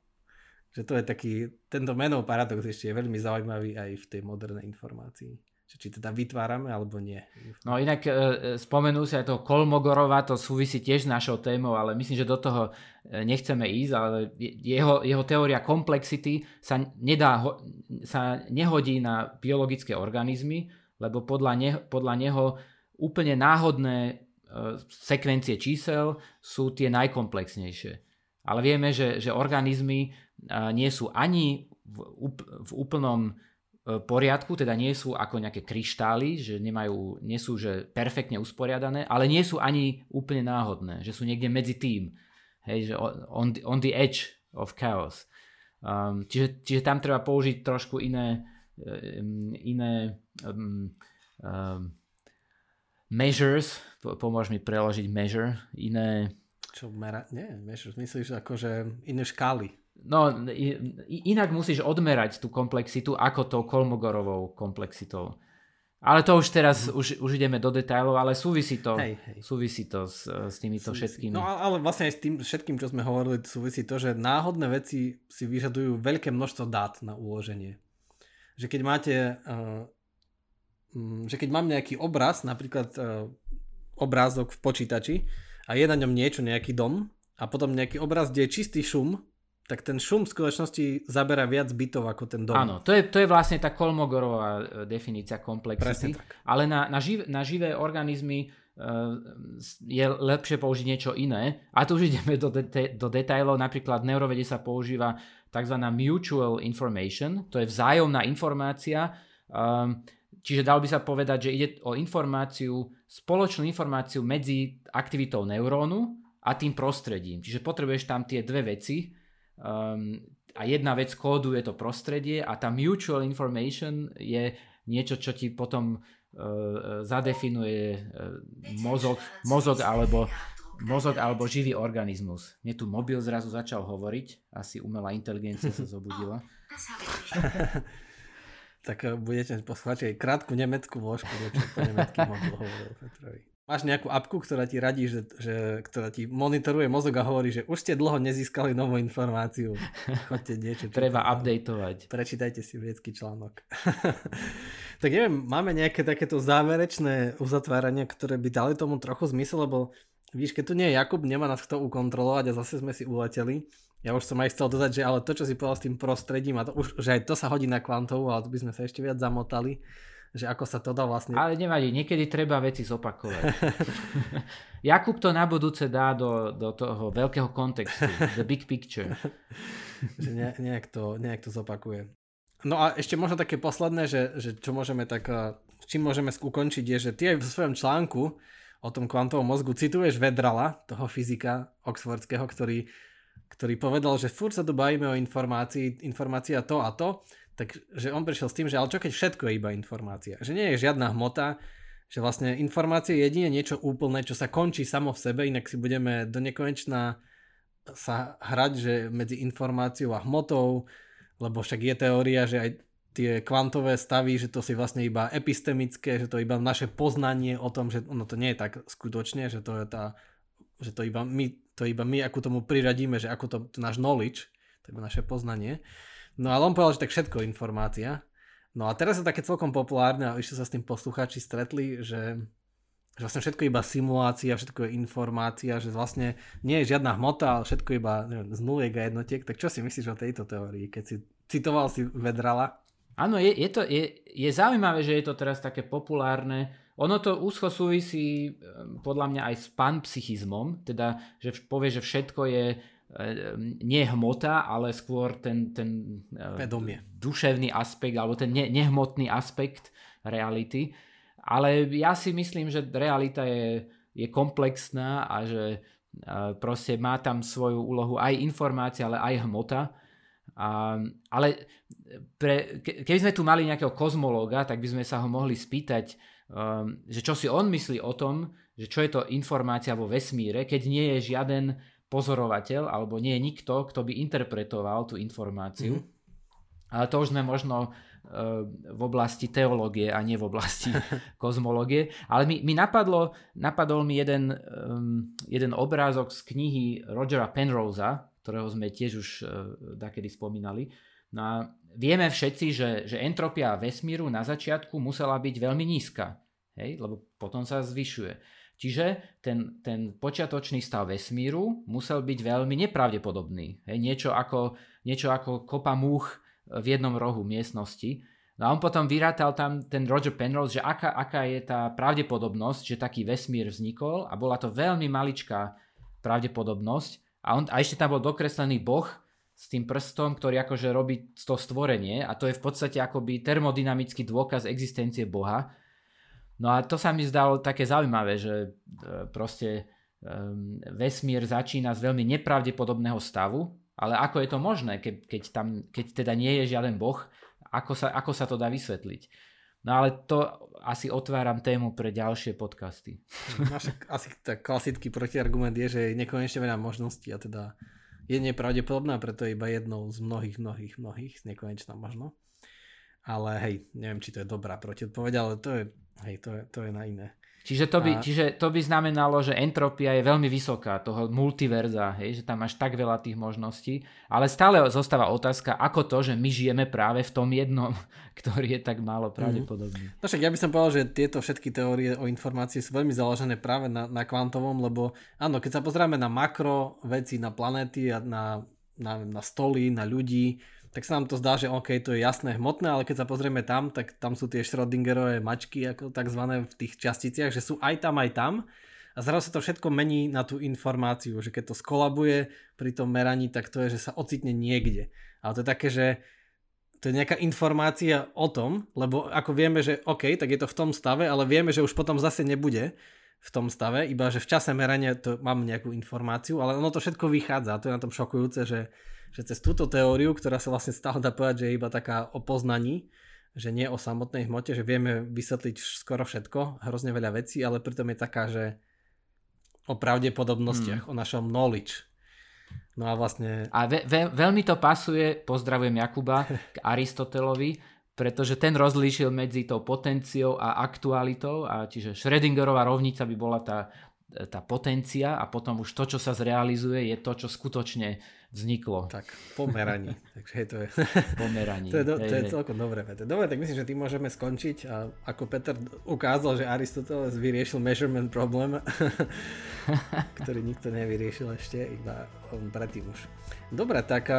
Že to je taký, tento menov paradox ešte je veľmi zaujímavý aj v tej modernej informácii že či teda vytvárame alebo nie. No inak e, e spomenul si aj toho Kolmogorova, to súvisí tiež s našou témou, ale myslím, že do toho e, nechceme ísť, ale jeho, jeho teória komplexity sa, nedá, sa nehodí na biologické organizmy, lebo podľa, ne, podľa neho úplne náhodné e, sekvencie čísel sú tie najkomplexnejšie. Ale vieme, že, že organizmy nie sú ani v, v úplnom E, poriadku, teda nie sú ako nejaké kryštály, že nemajú, nie sú že perfektne usporiadané, ale nie sú ani úplne náhodné, že sú niekde medzi tým. Hej, že on, on the edge of chaos. Um, čiže, čiže tam treba použiť trošku iné, um, iné um, um, measures, pomôž mi preložiť measure, iné... Čo mera... Nie, measures, myslíš akože iné škály. No, inak musíš odmerať tú komplexitu ako tou Kolmogorovou komplexitou. Ale to už teraz, mm. už, už ideme do detajlov, ale súvisí to, hej, hej. Súvisí to s, s týmito súvisí. všetkými. No ale vlastne aj s tým všetkým, čo sme hovorili, súvisí to, že náhodné veci si vyžadujú veľké množstvo dát na uloženie. Že keď máte, uh, že keď mám nejaký obraz, napríklad uh, obrázok v počítači a je na ňom niečo, nejaký dom a potom nejaký obraz, kde je čistý šum, tak ten šum v skutočnosti zabera viac bytov ako ten dom. Áno, to je, to je vlastne tá Kolmogorová e, definícia komplexity. Ale na, na, živ, na živé organizmy uh, je lepšie použiť niečo iné. A tu už ideme do, de, do detajlov. Napríklad v neurovede sa používa tzv. mutual information. To je vzájomná informácia. Um, čiže dal by sa povedať, že ide o informáciu, spoločnú informáciu medzi aktivitou neurónu a tým prostredím. Čiže potrebuješ tam tie dve veci Um, a jedna vec kóduje to prostredie a tá mutual information je niečo, čo ti potom uh, zadefinuje uh, mozog, mozog alebo mozog alebo živý organizmus. Mne tu mobil zrazu začal hovoriť, asi umelá inteligencia sa zobudila. tak budete poslať aj krátku nemeckú vložku, čo po nemecký mobil hovoril Petrovi. Máš nejakú apku, ktorá ti radí, že, že, ktorá ti monitoruje mozog a hovorí, že už ste dlho nezískali novú informáciu. Chodte niečo. Treba updateovať. Prečítajte si vedecký článok. tak neviem, máme nejaké takéto záverečné uzatvárania, ktoré by dali tomu trochu zmysel, lebo víš, keď tu nie je Jakub, nemá nás kto ukontrolovať a zase sme si uleteli. Ja už som aj chcel dodať, že ale to, čo si povedal s tým prostredím, a to už, že aj to sa hodí na kvantovú, ale tu by sme sa ešte viac zamotali že ako sa to dá vlastne... Ale nevadí, niekedy treba veci zopakovať. Jakub to na budúce dá do, do toho veľkého kontextu, the big picture. že ne, nejak, to, nejak to zopakuje. No a ešte možno také posledné, že, že čo môžeme tak, čím môžeme ukončiť je, že ty aj v svojom článku o tom kvantovom mozgu cituješ Vedrala, toho fyzika oxfordského, ktorý, ktorý povedal, že furt sa tu bavíme o informácii, informácia to a to, Takže on prišiel s tým, že ale čo keď všetko je iba informácia. Že nie je žiadna hmota, že vlastne informácia je jedine niečo úplné, čo sa končí samo v sebe, inak si budeme do nekonečna sa hrať, že medzi informáciou a hmotou, lebo však je teória, že aj tie kvantové stavy, že to si vlastne iba epistemické, že to iba naše poznanie o tom, že ono to nie je tak skutočne, že to je tá, že to iba my, to iba my, ako tomu priradíme, že ako to, to náš knowledge, to je naše poznanie. No ale on povedal, že tak všetko informácia. No a teraz je také celkom populárne a ešte sa s tým poslucháči stretli, že, že vlastne všetko je iba simulácia, všetko je informácia, že vlastne nie je žiadna hmota, ale všetko je iba neviem, z nuliek a jednotiek. Tak čo si myslíš o tejto teórii, keď si citoval si Vedrala? Áno, je, je, to, je, je zaujímavé, že je to teraz také populárne. Ono to úzko súvisí podľa mňa aj s panpsychizmom, teda že povie, že všetko je nie hmota, ale skôr ten, ten Vedomie. duševný aspekt alebo ten ne, nehmotný aspekt reality. Ale ja si myslím, že realita je, je komplexná a že proste má tam svoju úlohu aj informácia, ale aj hmota. A, ale pre, keby sme tu mali nejakého kozmológa, tak by sme sa ho mohli spýtať, um, že čo si on myslí o tom, že čo je to informácia vo vesmíre, keď nie je žiaden pozorovateľ alebo nie je nikto, kto by interpretoval tú informáciu. Mm-hmm. Ale to už sme možno v oblasti teológie a nie v oblasti kozmológie. Ale mi, mi napadlo, napadol mi jeden, um, jeden obrázok z knihy Rogera Penrosa, ktorého sme tiež už uh, dakedy spomínali. No a vieme všetci, že, že entropia vesmíru na začiatku musela byť veľmi nízka, hej? lebo potom sa zvyšuje. Čiže ten, ten počiatočný stav vesmíru musel byť veľmi nepravdepodobný. Hej? Niečo, ako, niečo ako kopa múch v jednom rohu miestnosti. No a on potom vyrátal tam ten Roger Penrose, že aká, aká je tá pravdepodobnosť, že taký vesmír vznikol a bola to veľmi maličká pravdepodobnosť a, on, a ešte tam bol dokreslený boh s tým prstom, ktorý akože robí to stvorenie a to je v podstate akoby termodynamický dôkaz existencie boha. No a to sa mi zdalo také zaujímavé, že e, proste vesmír začína z veľmi nepravdepodobného stavu ale ako je to možné, keď, keď, tam, keď teda nie je žiaden boh, ako sa, ako sa to dá vysvetliť? No ale to asi otváram tému pre ďalšie podcasty. asi tak klasický protiargument je, že je nekonečne veľa možností a teda je nepravdepodobná, preto je iba jednou z mnohých, mnohých, mnohých, nekonečná možno. Ale hej, neviem, či to je dobrá protiodpoveď, ale to je, hej, to je, to je na iné. Čiže to, by, a... čiže to by znamenalo, že entropia je veľmi vysoká, toho multiverza, hej, že tam máš tak veľa tých možností, ale stále zostáva otázka, ako to, že my žijeme práve v tom jednom, ktorý je tak málo mhm. pravdepodobný. Mm. No však ja by som povedal, že tieto všetky teórie o informácii sú veľmi založené práve na, na kvantovom, lebo áno, keď sa pozrieme na makro veci, na planéty a na, na, na stoly, na ľudí, tak sa nám to zdá, že OK, to je jasné hmotné, ale keď sa pozrieme tam, tak tam sú tie Schrödingerové mačky, ako takzvané v tých časticiach, že sú aj tam, aj tam. A zrazu sa to všetko mení na tú informáciu, že keď to skolabuje pri tom meraní, tak to je, že sa ocitne niekde. Ale to je také, že to je nejaká informácia o tom, lebo ako vieme, že OK, tak je to v tom stave, ale vieme, že už potom zase nebude v tom stave, iba že v čase merania to mám nejakú informáciu, ale ono to všetko vychádza to je na tom šokujúce, že že cez túto teóriu, ktorá sa vlastne stále dá povedať, že je iba taká o poznaní, že nie o samotnej hmote, že vieme vysvetliť skoro všetko, hrozne veľa vecí, ale pritom je taká, že o pravdepodobnostiach, hmm. o našom knowledge. No a vlastne... A ve, ve, veľmi to pasuje, pozdravujem Jakuba, k Aristotelovi, pretože ten rozlíšil medzi tou potenciou a aktualitou, a čiže Schrödingerová rovnica by bola tá tá potencia a potom už to, čo sa zrealizuje, je to, čo skutočne vzniklo. Tak, pomeraní. Takže to je, pomeraní. to je, do, to je celkom dobré. Dobre, tak myslím, že tým môžeme skončiť a ako Peter ukázal, že Aristoteles vyriešil measurement problém, ktorý nikto nevyriešil ešte, iba on predtým už. Dobre, tak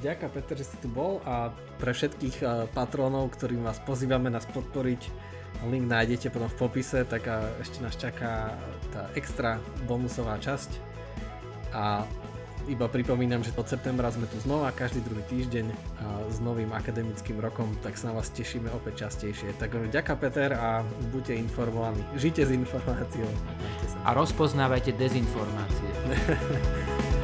Ďakujem Peter, že si tu bol a pre všetkých patrónov, ktorým vás pozývame nás podporiť Link nájdete potom v popise, tak a ešte nás čaká tá extra bonusová časť. A iba pripomínam, že od septembra sme tu znova každý druhý týždeň a s novým akademickým rokom, tak sa na vás tešíme opäť častejšie. Tak ďaká Peter a buďte informovaní. Žite s informáciou. A rozpoznávajte dezinformácie.